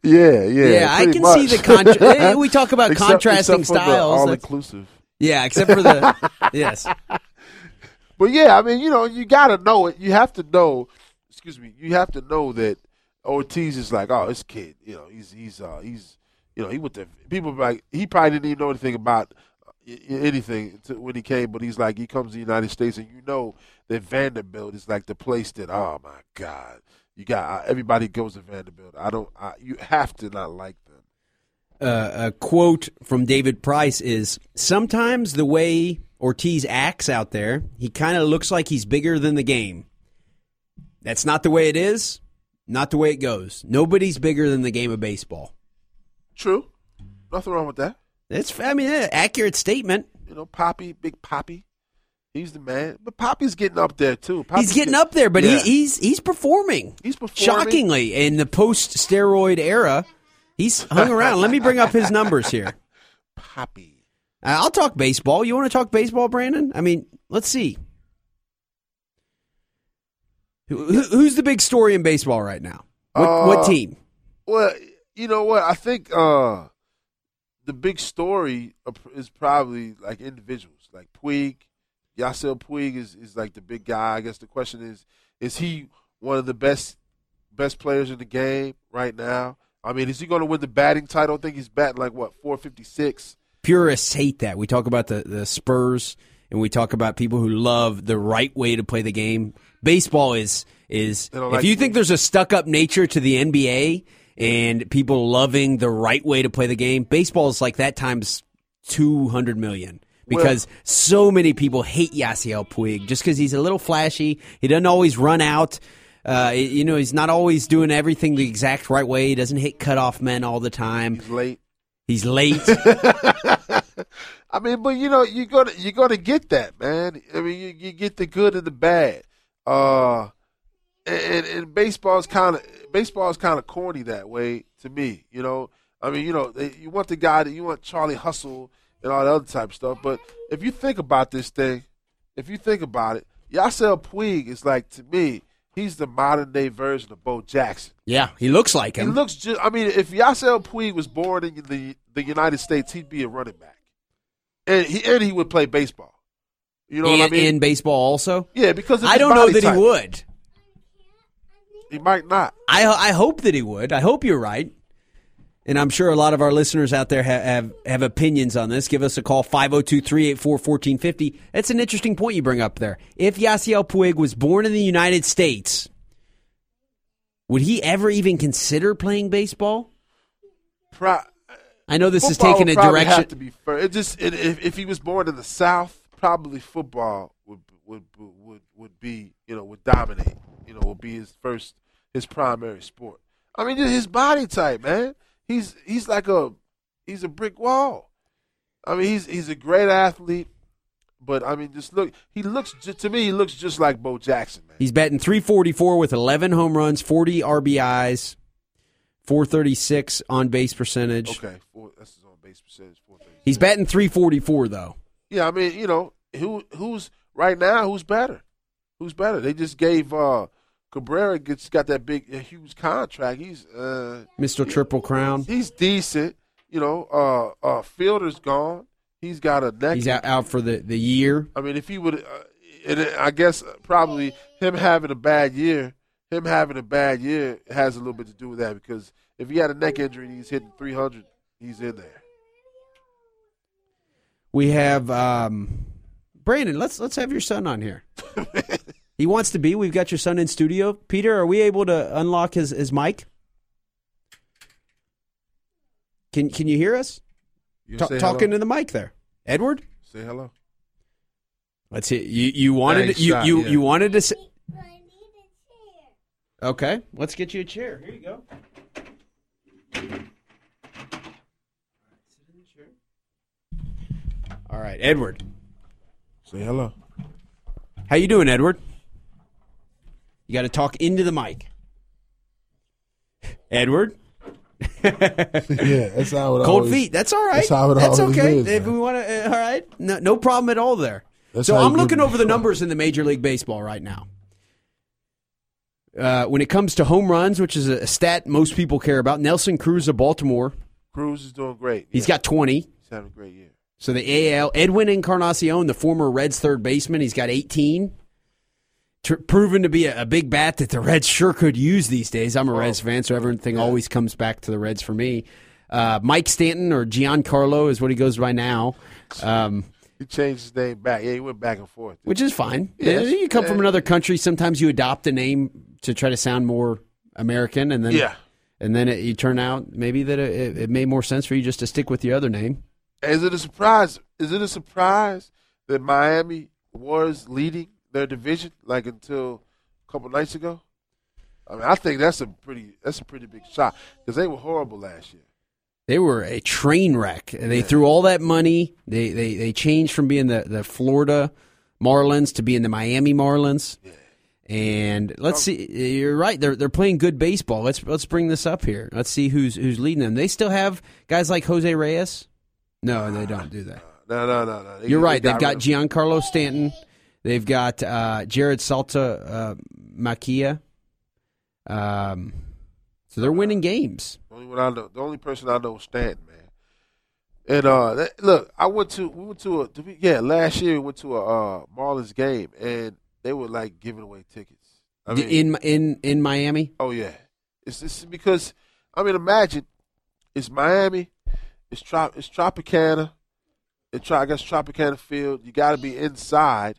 B: yeah, yeah,
A: Yeah, I can see the contrast. we talk about
B: Except-
A: contrasting
B: except
A: styles.
B: all inclusive.
A: yeah, except for the yes.
B: But yeah, I mean, you know, you got to know it. You have to know. Excuse me. You have to know that Ortiz is like, oh, this kid. You know, he's he's uh he's you know he went to people like he probably didn't even know anything about uh, anything to, when he came, but he's like he comes to the United States, and you know that Vanderbilt is like the place that oh my god, you got uh, everybody goes to Vanderbilt. I don't. I, you have to not like them.
A: Uh, a quote from David Price is Sometimes the way Ortiz acts out there, he kind of looks like he's bigger than the game. That's not the way it is, not the way it goes. Nobody's bigger than the game of baseball.
B: True. Nothing wrong with that.
A: It's I mean, an accurate statement.
B: You know, Poppy, Big Poppy. He's the man. But Poppy's getting up there too.
A: He's
B: Poppy's
A: getting up there, but
B: Yeah.
A: he, he's he's performing.
B: He's performing.
A: Shockingly, in the post steroid era, he's hung around. Let me bring up his numbers here.
B: Poppy.
A: Uh, I'll talk baseball. You want to talk baseball, Brandon? I mean, let's see. Who, who- who's the big story in baseball right now? What, what
B: Uh,
A: team?
B: Well, you know what? I think uh the big story is probably like individuals, like Puig. Yasiel Puig is, is like the big guy. I guess the question is, is he one of the best best players in the game right now? I mean, is he going to win the batting title? I think he's batting like what 456.
A: Purists hate that. We talk about the the Spurs and we talk about people who love the right way to play the game. Baseball is is if like you think there's a stuck up nature to the NBA and people loving the right way to play the game, baseball is like that times 200 million because well, so many people hate Yasiel Puig just because he's a little flashy. He doesn't always run out. Uh, you know, he's not always doing everything the exact right way. He doesn't hit cutoff men all the time.
B: He's late.
A: He's late.
B: I mean, but you know, you're gonna you're gonna get that, man. I mean, you, you get the good and the bad. Uh, and, and baseball's kind of baseball's kind of corny that way to me. You know, I mean, you know, you want the guy that you want Charlie Hustle and all that other type of stuff. But if you think about this thing, if you think about it, Yasiel Puig is like to me, he's the modern day version of Bo Jackson.
A: Yeah, he looks like him.
B: He looks just. I mean, if Yasiel Puig was born in the the United States, he'd be a running back, and he and he would play baseball. You know
A: in,
B: what I mean?
A: In baseball, also.
B: Yeah, because
A: I don't know that
B: type.
A: he would.
B: He might not.
A: I I hope that he would. I hope you're right. And I'm sure a lot of our listeners out there have, have, have opinions on this. Give us a call, 502 384 1450. That's an interesting point you bring up there. If Yasiel Puig was born in the United States, would he ever even consider playing baseball?
B: Pro-
A: I know this
B: is
A: taking a direction.
B: Have to be. It just it, if, if he was born in the South, probably football would would would would be you know would dominate. You know, would be his first his primary sport. I mean, just his body type, man he's he's like a he's a brick wall. I mean, he's he's a great athlete, but I mean, just look. He looks to me. He looks just like Bo Jackson, man.
A: He's batting 344 with 11 home runs, 40 RBIs, 436 on base percentage.
B: Okay, four, that's his on base percentage.
A: He's batting 344 though.
B: Yeah, I mean, you know, who who's right now? Who's better? Who's better? They just gave uh, Cabrera gets got that big, huge contract. He's uh,
A: Mr. Triple Crown.
B: He's decent. You know, uh, uh, Fielder's gone. He's got a neck.
A: He's out, out for the, the year.
B: I mean, if he would, uh, and I guess probably him having a bad year, him having a bad year has a little bit to do with that because if he had a neck injury and he's hitting 300, he's in there.
A: We have um, Brandon. Let's let's have your son on here. He wants to be. We've got your son in studio. Peter, are we able to unlock his, his mic? Can can you hear us?
B: You
A: T- talking to the mic there, Edward.
B: Say hello.
A: Let's see. You you wanted you you, yeah. you wanted to say. Okay, let's get you a chair. Here you go. All right, Edward.
B: Say hello.
A: How you doing, Edward? You got to talk into the mic. Edward.
B: yeah, that's how it
A: Cold
B: always,
A: feet. That's all right.
B: That's how it
A: that's okay.
B: is.
A: If we want to, uh, all right. No, no problem at all there. That's so I'm looking over the numbers in the Major League Baseball right now. Uh, when it comes to home runs, which is a stat most people care about, Nelson Cruz of Baltimore.
B: Cruz is doing great.
A: He's got 20.
B: He's having a great year.
A: So the AL, Edwin Encarnacion, the former Reds third baseman, he's got 18 proven to be a, a, big bat that the Reds sure could use these days. I'm a oh, Reds fan, so everything yeah. always comes back to the Reds for me. Uh, Mike Stanton or Giancarlo is what he goes by now. Um,
B: he changed his name back. Yeah, he went back and forth,
A: which is fine. Yeah, you come from another country. Sometimes you adopt a name to try to sound more American, and then
B: yeah,
A: and then it, you turn out maybe that it, it made more sense for you just to stick with your other name.
B: Is it a surprise? Is it a surprise that Miami was leading their division like until a couple nights ago. I mean, I think that's a pretty that's a pretty big shot because they were horrible last year.
A: They were a train wreck. They yeah. threw all that money. They, they they changed from being the, the Florida Marlins to being the Miami Marlins. Yeah. And let's see. You're right. They're they're playing good baseball. Let's let's bring this up here. Let's see who's who's leading them. They still have guys like Jose Reyes. No, they don't do that.
B: No, no, no, no.
A: They, You're right. They have got Giancarlo Stanton. They've got uh, Jarrod Salta uh, Makia. Um, so they're winning games.
B: The only, one I know, the only person I know is Stanton, man. And uh, that, look, I went to we went to a yeah last year we went to a uh, Marlins game and they were like giving away tickets. I mean,
A: in in in Miami.
B: oh yeah, it's this because I mean imagine it's Miami, it's trop it's Tropicana, it's I guess Tropicana Field. You got to be inside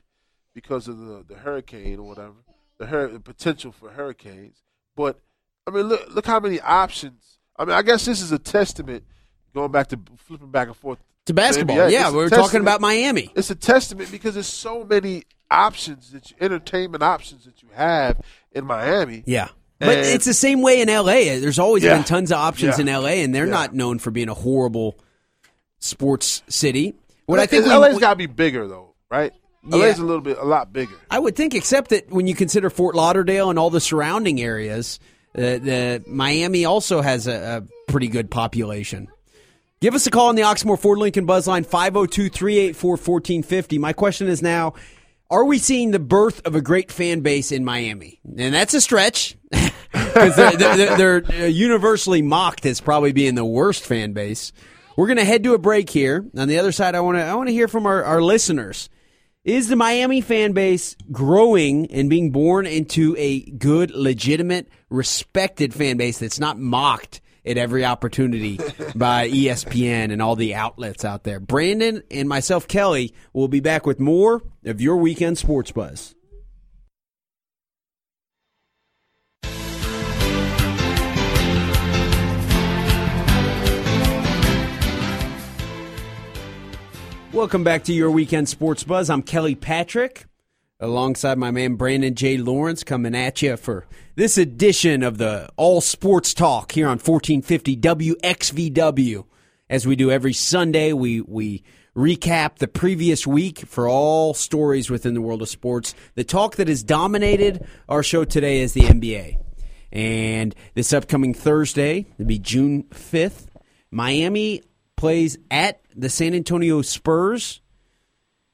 B: because of the the hurricane or whatever the, hur- the potential for hurricanes. But I mean look look how many options. I mean I guess this is a testament going back to flipping back and forth
A: To basketball,
B: NBA.
A: yeah, we were talking about Miami.
B: it's a testament because there's so many options that you, entertainment options that you have in Miami.
A: Yeah. But
B: And-
A: it's the same way in LA. There's always
B: Yeah.
A: been tons of options
B: Yeah.
A: in LA, and they're
B: Yeah.
A: not known for being a horrible sports city. What I think we,
B: LA's got to be bigger though, right? LA's a little bit a lot bigger.
A: I would think, except that when you consider Fort Lauderdale and all the surrounding areas, uh, the Miami also has a, a pretty good population. Give us a call on the Oxmoor Ford Lincoln Buzzline 502 384 1450. My question is now Are we seeing the birth of a great fan base in Miami? And that's a stretch because they're, they're, they're universally mocked as probably being the worst fan base. We're going to head to a break here. On the other side, I want to I want to hear from our, our listeners. Is the Miami fan base growing and being born into a good, legitimate, respected fan base that's not mocked at every opportunity by ESPN and all the outlets out there? Brandon and myself, Kelly, will be back with more of your weekend sports buzz. Welcome back to your weekend sports buzz. I'm Kelly Patrick, alongside my man Brandon J. Lawrence, coming at you for this edition of the All Sports Talk here on 1450 WXVW. As we do every Sunday, we we recap the previous week for all stories within the world of sports. The talk that has dominated our show today is the NBA. And this upcoming Thursday, it'll be June 5th, Miami plays at the San Antonio Spurs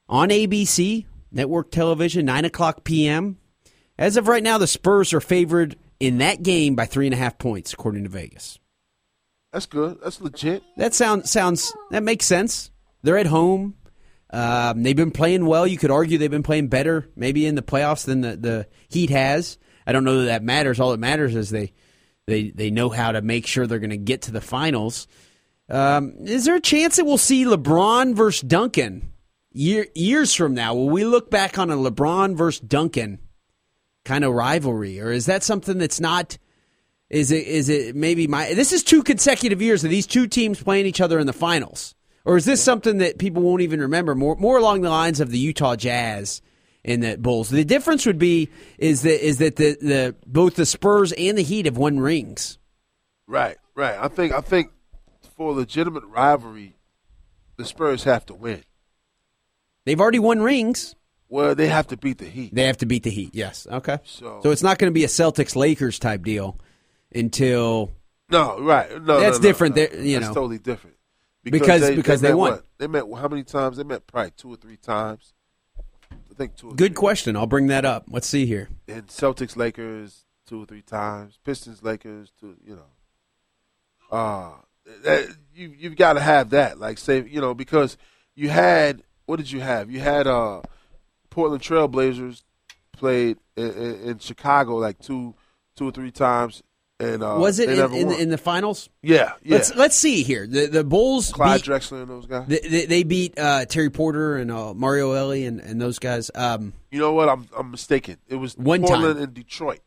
A: on ABC, network television, 9 o'clock p.m. As of right now, the Spurs are favored in that game by three and a half points, according to Vegas.
B: That's good. That's legit.
A: That sound, sounds that makes sense. They're at home. Um, they've been playing well. You could argue they've been playing better, maybe in the playoffs than the, the Heat has. I don't know that that matters. All that matters is they they they know how to make sure they're going to get to the finals. Um, is there a chance that we'll see LeBron versus Duncan year, years from now? Will we look back on a LeBron versus Duncan kind of rivalry, or is that something that's not? Is it is it maybe my? This is two consecutive years of these two teams playing each other in the finals, or is this something that people won't even remember? More more along the lines of the Utah Jazz and the Bulls. The difference would be is that is that the, the both the Spurs and the Heat have won rings.
B: Right, right. I think I think for legitimate rivalry, the Spurs have to win.
A: They've already won rings.
B: Well, they have to beat the Heat.
A: They have to beat the Heat. Yes. Okay.
B: So-
A: so it's not going to be a Celtics Lakers type deal until
B: No, right. No,
A: That's
B: no, no,
A: different.
B: no.
A: You
B: That's
A: know.
B: totally different.
A: Because- because they
B: met
A: won.
B: what? They met how many times? They met probably two or three times. I think two. Or
A: good question. I'll bring that up. Let's see here.
B: And Celtics, Lakers, two or three times. Pistons, Lakers, two. You know, uh that, you you've got to have that. Like say, you know, because you had what did you have? You had uh Portland Trailblazers played in, in, in Chicago like two two or three times. And uh,
A: Was it in, in, in the finals?
B: yeah, yeah.
A: Let's let's see here. The the Bulls
B: Clyde
A: beat,
B: Drexler and those guys.
A: they, they, beat uh, Terry Porter and uh, Mario Elie and, and those guys. Um,
B: You know what? I'm I'm mistaken. It was
A: One
B: Portland
A: time.
B: and Detroit.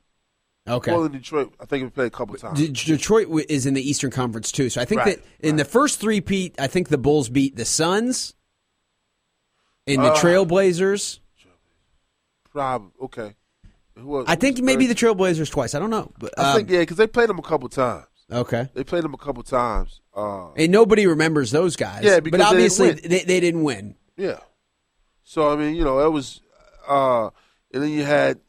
A: okay.
B: Portland, and Detroit. I think we played a couple times.
A: Detroit is in the Eastern Conference too, so I think
B: Right,
A: that in the first three Pete, I think the Bulls beat the Suns, in the
B: Uh,
A: Trailblazers.
B: Prob okay. Who else-
A: I think maybe the Trailblazers twice. I don't know, but
B: I
A: um,
B: think yeah, because they played them a couple times.
A: okay.
B: They played them a couple times. Uh,
A: And nobody remembers those guys.
B: Yeah, because
A: but
B: they didn't
A: obviously
B: win.
A: they, they didn't win.
B: yeah. So I mean, you know, it was, uh, and then you had,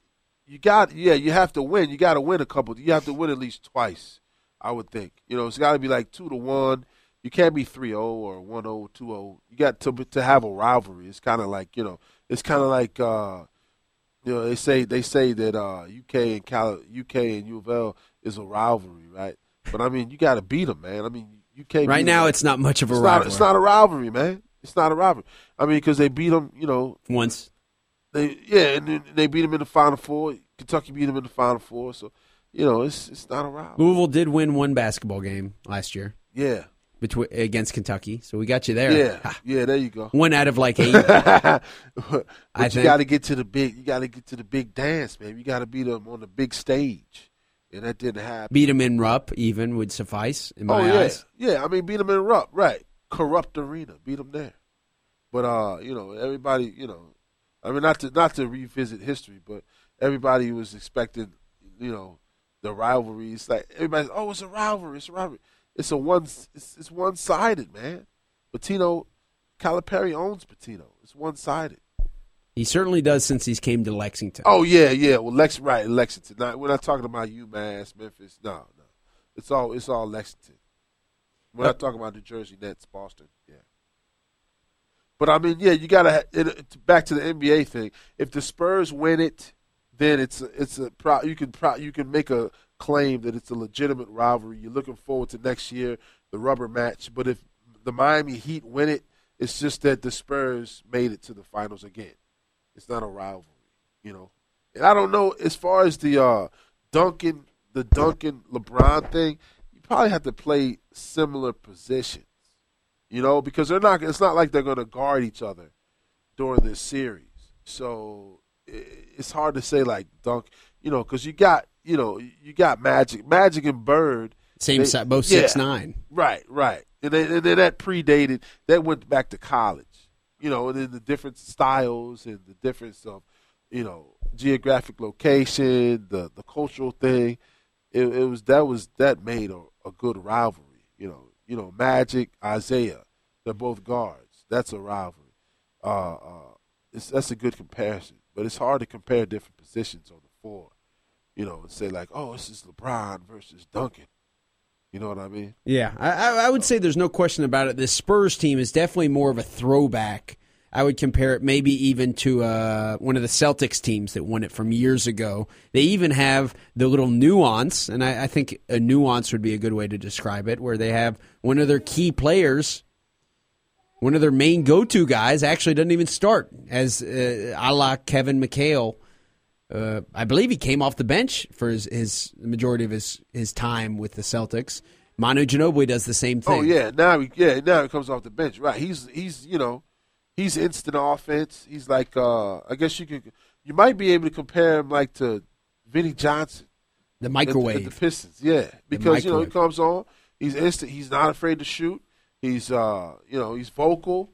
B: you got, yeah, you have to win. You got to win a couple. You have to win at least twice. I would think. You know, it's got to be like two to one. You can't be 3-0 or 1-0, 2-0. You got to to have a rivalry. It's kind of like you know, it's kind of like uh, you know, they say they say that uh, UK and Cal- UK and U of L is a rivalry, right? But I mean, you got to beat them, man. I mean, can't
A: Right now,
B: them.
A: it's not much of a
B: it's
A: rivalry.
B: not it's not a rivalry, man. It's not a rivalry. I mean, because they beat them, you know,
A: Once.
B: they yeah, and they beat them in the final four. Kentucky beat them in the final four, so you know, it's it's not a rivalry.
A: Louisville did win one basketball game last year
B: Yeah,
A: between against Kentucky, so we got you there.
B: yeah,
A: Ha.
B: yeah. There you go.
A: One out of like eight.
B: but
A: I
B: you got to get to the big. You got to get to the big dance, man. You got to beat them on the big stage, and that didn't happen.
A: Beat them in Rupp, even would suffice in my
B: oh yeah,
A: eyes.
B: yeah. I mean, beat them in Rupp, right? Corrupt arena, beat them there. But uh, you know, everybody, you know, I mean, not to not to revisit history, but everybody was expecting, you know, the rivalry. It's like everybody's, oh, it's a rivalry, it's a rivalry. It's a one, it's, it's one sided, man. Pitino, Calipari owns Pitino. It's one sided.
A: He certainly does since he's came to Lexington.
B: Oh yeah, yeah. Well, Lex, right, Lexington. Not, we're not talking about UMass, Memphis. No, no. It's all it's all Lexington. We're not talking about New Jersey Nets, Boston. Yeah. But I mean, yeah, you gotta it, it, back to the NBA thing. If the Spurs win it, then it's a, it's a pro, you can pro, you can make a claim that it's a legitimate rivalry. You're looking forward to next year, the rubber match. But if the Miami Heat win it, it's just that the Spurs made it to the finals again. It's not a rivalry, you know. And I don't know as far as the uh, Duncan, the Duncan LeBron thing. You probably have to play similar positions, you know, because they're not. It's not like they're going to guard each other during this series. So it's hard to say like Dunk, you know, because you got you know you got Magic, Magic and Bird.
A: Same
B: they-
A: side, both
B: yeah.
A: six nine.
B: Right, right. And then, and then that predated, that went back to college. You know, and then the different styles and the difference of, you know, geographic location, the the cultural thing. It, it was that was that made a, a good rivalry. You know, you know, Magic, Isiah, they're both guards. That's a rivalry. Uh, uh, it's, that's a good comparison. But it's hard to compare different positions on the floor. You know, and say like, oh, this is LeBron versus Duncan. You know what I mean?
A: Yeah, I, I would say there's no question about it. This Spurs team is definitely more of a throwback. I would compare it maybe even to uh, one of the Celtics teams that won it from years ago. They even have the little nuance, and I, I think a nuance would be a good way to describe it, where they have one of their key players, one of their main go-to guys, actually doesn't even start as uh, a la Kevin McHale. Uh, I believe he came off the bench for his, his majority of his, his time with the Celtics. Manu Ginobili does the same thing.
B: Oh yeah, now he, yeah, now he comes off the bench. Right, he's he's you know, he's instant offense. He's like uh I guess you could you might be able to compare him like to Vinnie Johnson
A: the
B: at
A: microwave.
B: at the Pistons. Yeah, because you know he comes on, he's instant. He's not afraid to shoot. He's uh you know he's vocal.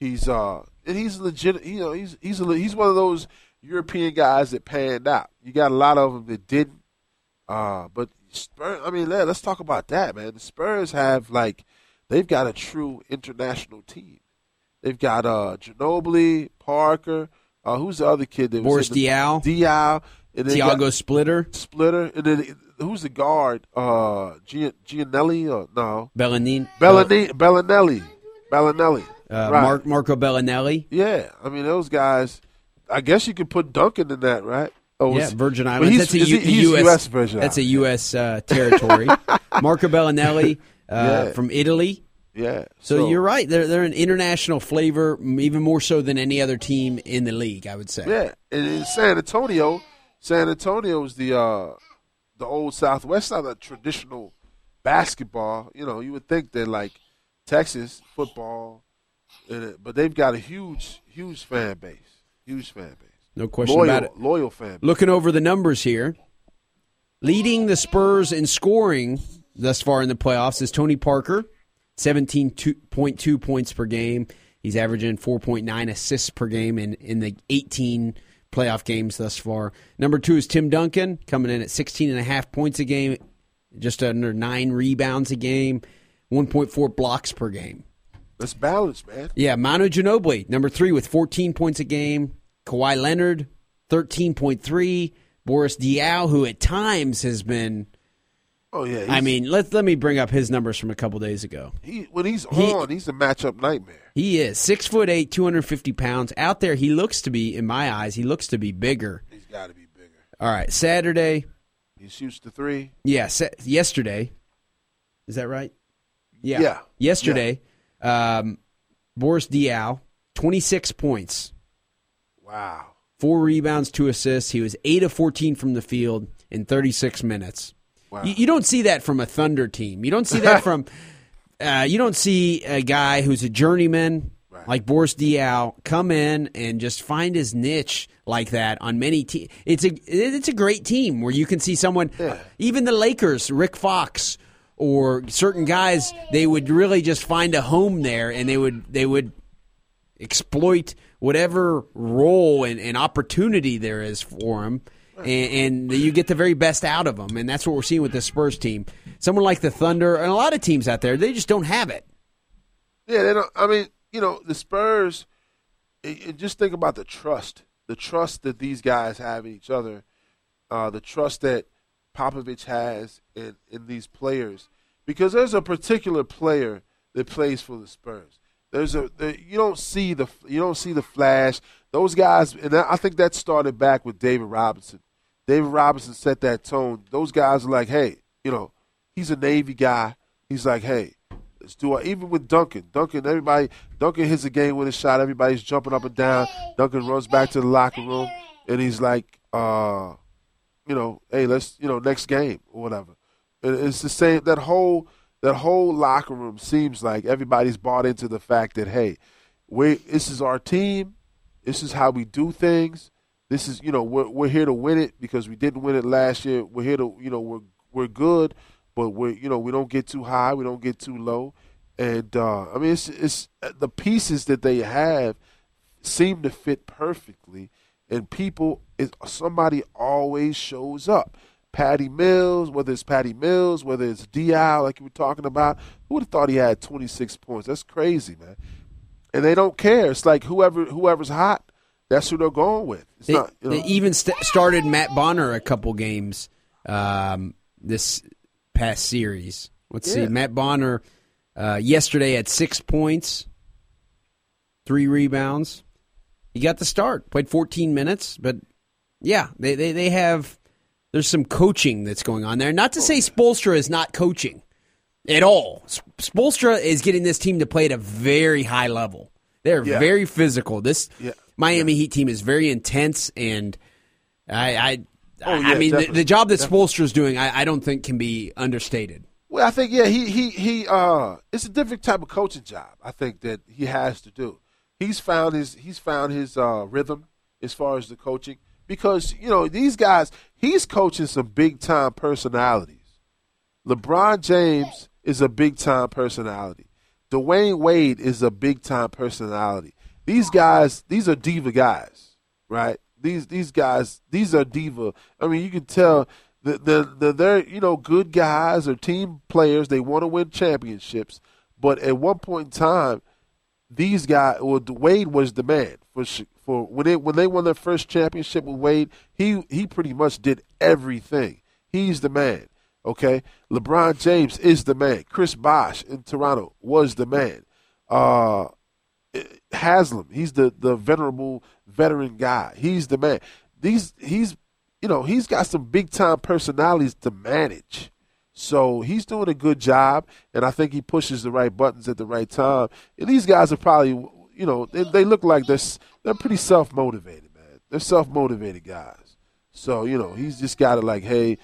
B: He's uh and he's legit. You know he's he's a, he's one of those European guys that panned out. You got a lot of them that didn't. Uh, but Spurs, I mean, let, us talk about that, man. The Spurs have like they've got a true international team. They've got uh Ginobili, Parker. Uh, who's the other kid? That was
A: Boris
B: in the-
A: Diaw.
B: Diaw, and then
A: Tiago Splitter,
B: Splitter, and then who's the guard? Uh, Gian, Gianelli or no?
A: Bellanin,
B: Bellini, Belinelli, Belinelli.
A: uh,
B: right.
A: Mark, Marco Belinelli.
B: Yeah, I mean those guys. I guess you could put Duncan in that, right? Oh,
A: Yeah, Virgin Islands.
B: he's-
A: That's a
B: he-
A: US,
B: US Virgin
A: That's a U.S. Uh, territory. Marco Belinelli uh,
B: Yeah.
A: from Italy.
B: Yeah.
A: So, you're right. They're they're an international flavor, even more so than any other team in the league. I would say.
B: Yeah, and in San Antonio, San Antonio is the uh, the old Southwest, not a traditional basketball. You know, you would think they're like Texas football, but they've got a huge, huge fan base, huge fan base,
A: No question
B: loyal,
A: about it.
B: loyal fan base.
A: Looking over the numbers here, leading the Spurs in scoring thus far in the playoffs is Tony Parker, 17.2 points per game. He's averaging 4.9 assists per game in, in the 18 playoff games thus far. Number two is Tim Duncan, coming in at 16.5 points a game, just under nine rebounds a game, 1.4 blocks per game.
B: That's balanced, man.
A: Yeah, Manu Ginobili, number three with 14 points a game. Kawhi Leonard, 13.3. Boris Diaw, who at times has been,
B: Oh yeah,
A: I mean, let let me bring up his numbers from a couple days ago.
B: he, when he's
A: he-
B: on, he's a matchup nightmare.
A: He is six foot eight, 250 pounds. Out there, he looks to be, in my eyes, he looks to be bigger.
B: He's got to be bigger.
A: All right, Saturday,
B: He shoots the three.
A: yeah, sa- yesterday, is that right? Yeah.
B: Yeah.
A: Yesterday, um, Boris Diaw, 26 points,
B: Wow.
A: four rebounds, two assists. He was 8 of 14 from the field in 36 minutes.
B: Wow.
A: You, you don't see that from a Thunder team. You don't see that from. Uh, you don't see a guy who's a journeyman
B: Right.
A: like Boris Diaw come in and just find his niche like that on many teams. It's a it's a great team where you can see someone,
B: Yeah.
A: even the Lakers, Rick Fox, or certain guys, they would really just find a home there and they would they would exploit whatever role and, and opportunity there is for them, and, and you get the very best out of them. And that's what we're seeing with the Spurs team. Someone like the Thunder and a lot of teams out there, they just don't have it.
B: Yeah, they don't. I mean, you know, the Spurs. it- it- just think about the trust, the trust that these guys have in each other, uh, the trust that Popovich has in in these players, because there's a particular player that plays for the Spurs. There's a there, you don't see the you don't see the flash. Those guys, and I think that started back with David Robinson. David Robinson set that tone. Those guys are like, hey, you know, he's a Navy guy. He's like, hey, let's do it. Even with Duncan, Duncan, everybody, Duncan hits a game with a shot. Everybody's jumping up and down. Duncan runs back to the locker room, and he's like, uh, you know, hey, let's, you know, next game or whatever. And It's the same. That whole that whole locker room seems like everybody's bought into the fact that hey, we this is our team. This is how we do things. This is you know we're we're here to win it because we didn't win it last year. We're here to you know we're we're good, but we're you know we don't get too high, we don't get too low, and uh, I mean it's it's the pieces that they have seem to fit perfectly, and people is somebody always shows up. Patty Mills, whether it's Patty Mills, whether it's Di, like you were talking about, who would have thought he had 26 points? That's crazy, man. And they don't care. It's like whoever whoever's hot, that's who they're going with. It's
A: They,
B: not. You know,
A: they even st- started Matt Bonner a couple games um, this past series. Let's see, Matt Bonner uh, yesterday had six points, three rebounds. He got the start, played 14 minutes, but yeah, they, they, they have. There's some coaching that's going on there. Not to say Spoelstra is not coaching at all. Spoelstra is getting this team to play at a very high level. They're
B: Yeah.
A: very physical. This
B: Yeah.
A: Miami Heat team is very intense, and I, I,
B: Oh,
A: I mean, the, the job that Spoelstra is doing, I, I don't think can be understated.
B: Well, I think yeah, he he he. Uh, it's a different type of coaching job. I think that he has to do. He's found his he's found his uh, rhythm as far as the coaching because you know these guys. He's coaching some big time personalities. LeBron James is a big time personality. Dwyane Wade is a big time personality. These guys, these are diva guys, right? These these guys, these are diva. I mean, you can tell that the, the, they're you know good guys or team players. They want to win championships, but at one point in time, these guys, well, Wade was the man for for when they when they won their first championship with Wade. He he pretty much did everything. He's the man. Okay, LeBron James is the man. Chris Bosh in Toronto was the man. Uh, Haslem, he's the the venerable veteran guy. He's the man. These he's you know he's got some big time personalities to manage. So he's doing a good job, and I think he pushes the right buttons at the right time. And these guys are probably, you know, they, they look like they're they're pretty self motivated, man. They're self motivated guys. So you know, he's just got to like, hey,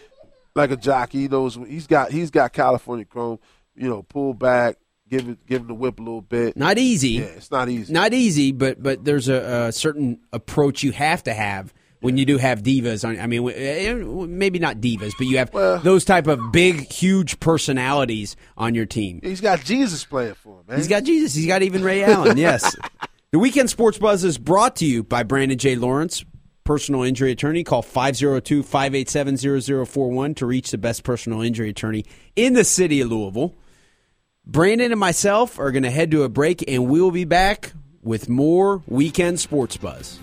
B: like a jockey. He knows he's got he's got California Chrome. You know, pull back, give it give him the whip a little bit.
A: Not easy,
B: Yeah, it's not easy.
A: not easy, but but there's a, a certain approach you have to have when you do have divas. On, I mean, eh, maybe not divas, but you have
B: Well-
A: those type of big, huge personalities on your team.
B: He's got Jesus playing for him, man.
A: He's got Jesus. He's got even Ray Allen. Yes. the weekend sports buzz is brought to you by Brandon J. Lawrence, personal injury attorney. Call 502-587-0041 to reach the best personal injury attorney in the city of Louisville. Brandon and myself are going to head to a break, and we will be back with more weekend sports buzz.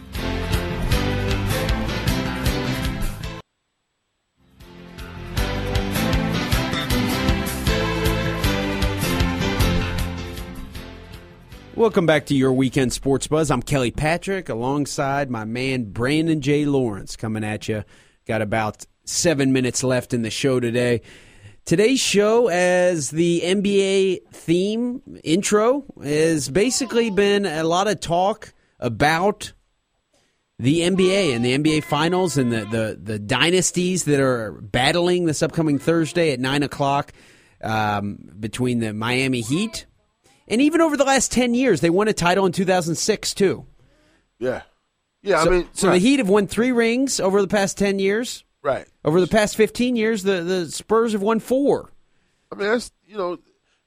A: Welcome back to your weekend sports buzz. I'm Kelly Patrick alongside my man Brandon J. Lawrence coming at you. Got about seven minutes left in the show today. Today's show, as the NBA theme intro, has basically been a lot of talk about the NBA and the NBA Finals and the, the, the dynasties that are battling this upcoming Thursday at 9 o'clock um, between the Miami Heat. And even over the last 10 years, they won a title in 2006, too.
B: Yeah. Yeah,
A: so,
B: I mean,
A: so
B: right,
A: the Heat have won three rings over the past 10 years.
B: right.
A: Over the past 15 years, the, the Spurs have won four.
B: I mean, that's you know,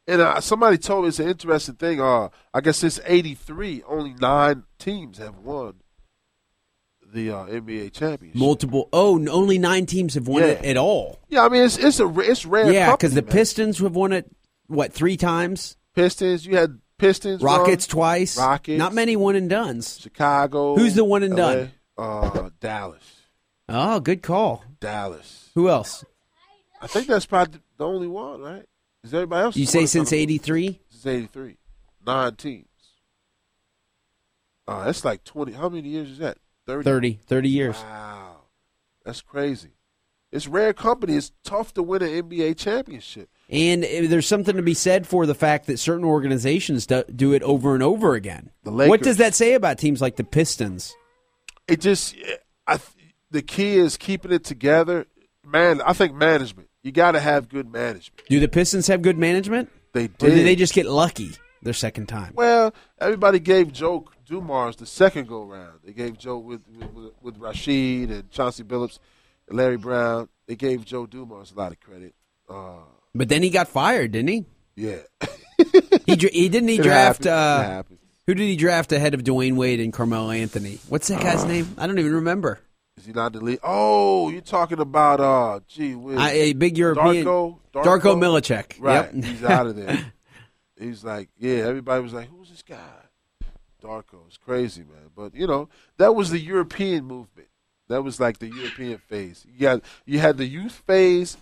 B: and uh, somebody told me it's an interesting thing. Uh, I guess since '83, only nine teams have won the uh, NBA championship.
A: Multiple. Oh, only nine teams have won
B: Yeah.
A: it at all.
B: Yeah, I mean, it's it's a it's rare.
A: Yeah, because the
B: man.
A: Pistons have won it, what, three times?
B: Pistons, you had Pistons,
A: Rockets
B: run,
A: twice.
B: Rockets.
A: Not many one and dones.
B: Chicago.
A: Who's the one and
B: LA,
A: done?
B: Uh, Dallas.
A: Oh, good call.
B: Dallas.
A: Who else?
B: I think that's probably the only one, right? Is everybody else?
A: You say since 83?
B: Since '83, nine teams. Uh, that's like twenty. How many years is that?
A: 30? 30. 30 years.
B: Wow, that's crazy. It's rare company. It's tough to win an NBA championship.
A: And there's something to be said for the fact that certain organizations do, do it over and over again. What does that say about teams like the Pistons?
B: It just, I, the key is keeping it together. Man, I think management. You got to have good management.
A: Do the Pistons have good management?
B: They
A: Or
B: did.
A: did they just get lucky their second time?
B: Well, everybody gave Joe Dumars the second go round. They gave Joe with with, with Rasheed and Chauncey Billups, and Larry Brown. They gave Joe Dumars a lot of credit. Uh,
A: But then he got fired, didn't he?
B: yeah,
A: He, he didn't he
B: It
A: draft uh, who did he draft ahead of Dwyane Wade and Carmelo Anthony? What's that guy's name? I don't even remember.
B: Is he not the lead? Oh, you're talking about uh, gee whiz,
A: I, a big European
B: Darko,
A: Darko Milicic.
B: Right,
A: Yep.
B: he's out of there. He's like, yeah. Everybody was like, who's this guy? Darko. It's crazy, man. But you know, that was the European movement. That was like the European phase. You you had the youth phase,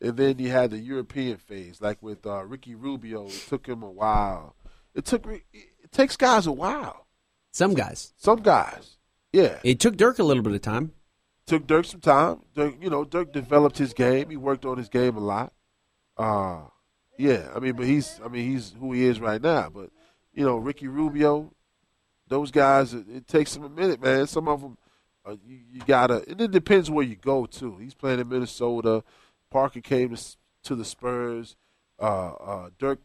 B: and then you had the European phase. Like with uh, Ricky Rubio, it took him a while. It took it takes guys a while.
A: Some guys.
B: Some guys, yeah.
A: It took Dirk a little bit of time.
B: took Dirk some time. Dirk, you know, Dirk developed his game. He worked on his game a lot. Uh yeah. I mean, but he's, I mean, he's who he is right now. But you know, Ricky Rubio, those guys, it, it takes them a minute, man. Some of them, uh, you, you gotta, and it depends where you go to. He's playing in Minnesota. Parker came to, to the Spurs. Uh, uh, Dirk,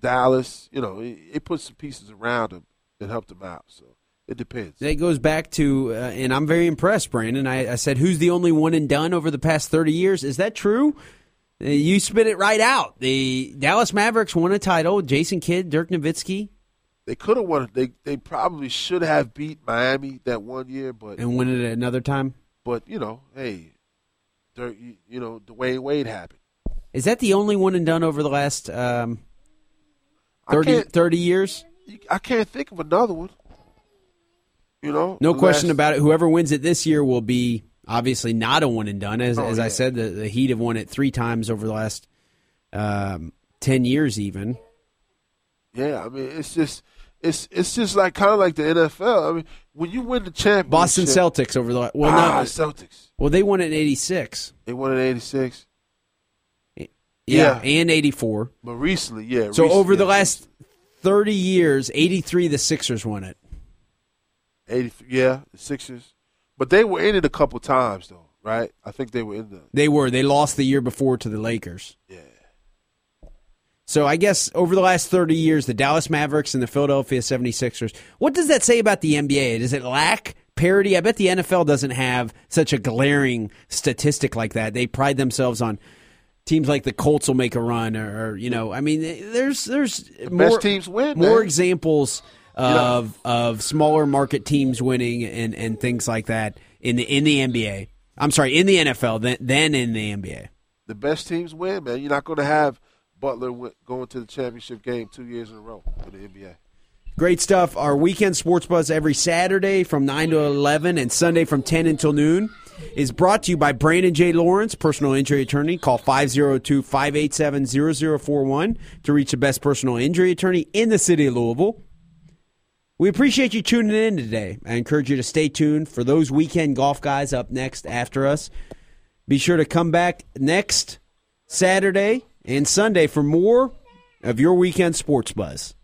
B: Dallas. You know, it, it put some pieces around him and helped him out. So it depends.
A: That goes back to, uh, and I'm very impressed, Brandon. I, I said, who's the only one and done over the past 30 years? Is that true? Uh, You spit it right out. The Dallas Mavericks won a title. Jason Kidd, Dirk Nowitzki,
B: They could have won. They they probably should have beat Miami that one year, but
A: and win it another time.
B: but you know, hey, you, you know, Dwyane Wade happened.
A: Is that the only one and done over the last um, 30, 30 years?
B: I can't think of another one. You know,
A: No question
B: last-
A: about it. Whoever wins it this year will be obviously not a one and done. As,
B: Oh,
A: as I said, the, the Heat have won it three times over the last um, 10 years, even.
B: Yeah, I mean, it's just it's it's just like kind of like the NFL. I mean, when you win the championship,
A: Boston Celtics over the well,
B: ah,
A: no,
B: Celtics.
A: well they won it in '86,
B: They won it in '86,
A: yeah,
B: Yeah.
A: and '84.
B: but recently, yeah.
A: So
B: recently,
A: over the
B: yeah,
A: last 30 years, '83 the Sixers won it.
B: eighty, yeah, the Sixers, but they were in it a couple times though, right? I think they were in the
A: They were they lost the year before to the Lakers.
B: yeah.
A: So I guess over the last 30 years, the Dallas Mavericks and the Philadelphia 76ers, what does that say about the NBA? Does it lack parity? I bet the NFL doesn't have such a glaring statistic like that. They pride themselves on teams like the Colts will make a run or, or you know, I mean, there's there's more,
B: best teams win,
A: More
B: man.
A: examples of of smaller market teams winning and, and things like that in the in the NBA. I'm sorry, in the NFL than than in the NBA.
B: the best teams win, man. You're not going to have Butler wi- going to the championship game two years in a row for the NBA.
A: Great stuff. Our weekend sports buzz every Saturday from 9 to 11 and Sunday from 10 until noon is brought to you by Brandon J. Lawrence, personal injury attorney. Call 502 587 0041 to reach the best personal injury attorney in the city of Louisville. We appreciate you tuning in today. I encourage you to stay tuned for those weekend golf guys up next after us. Be sure to come back next Saturday, and Sunday for more of your weekend sports buzz.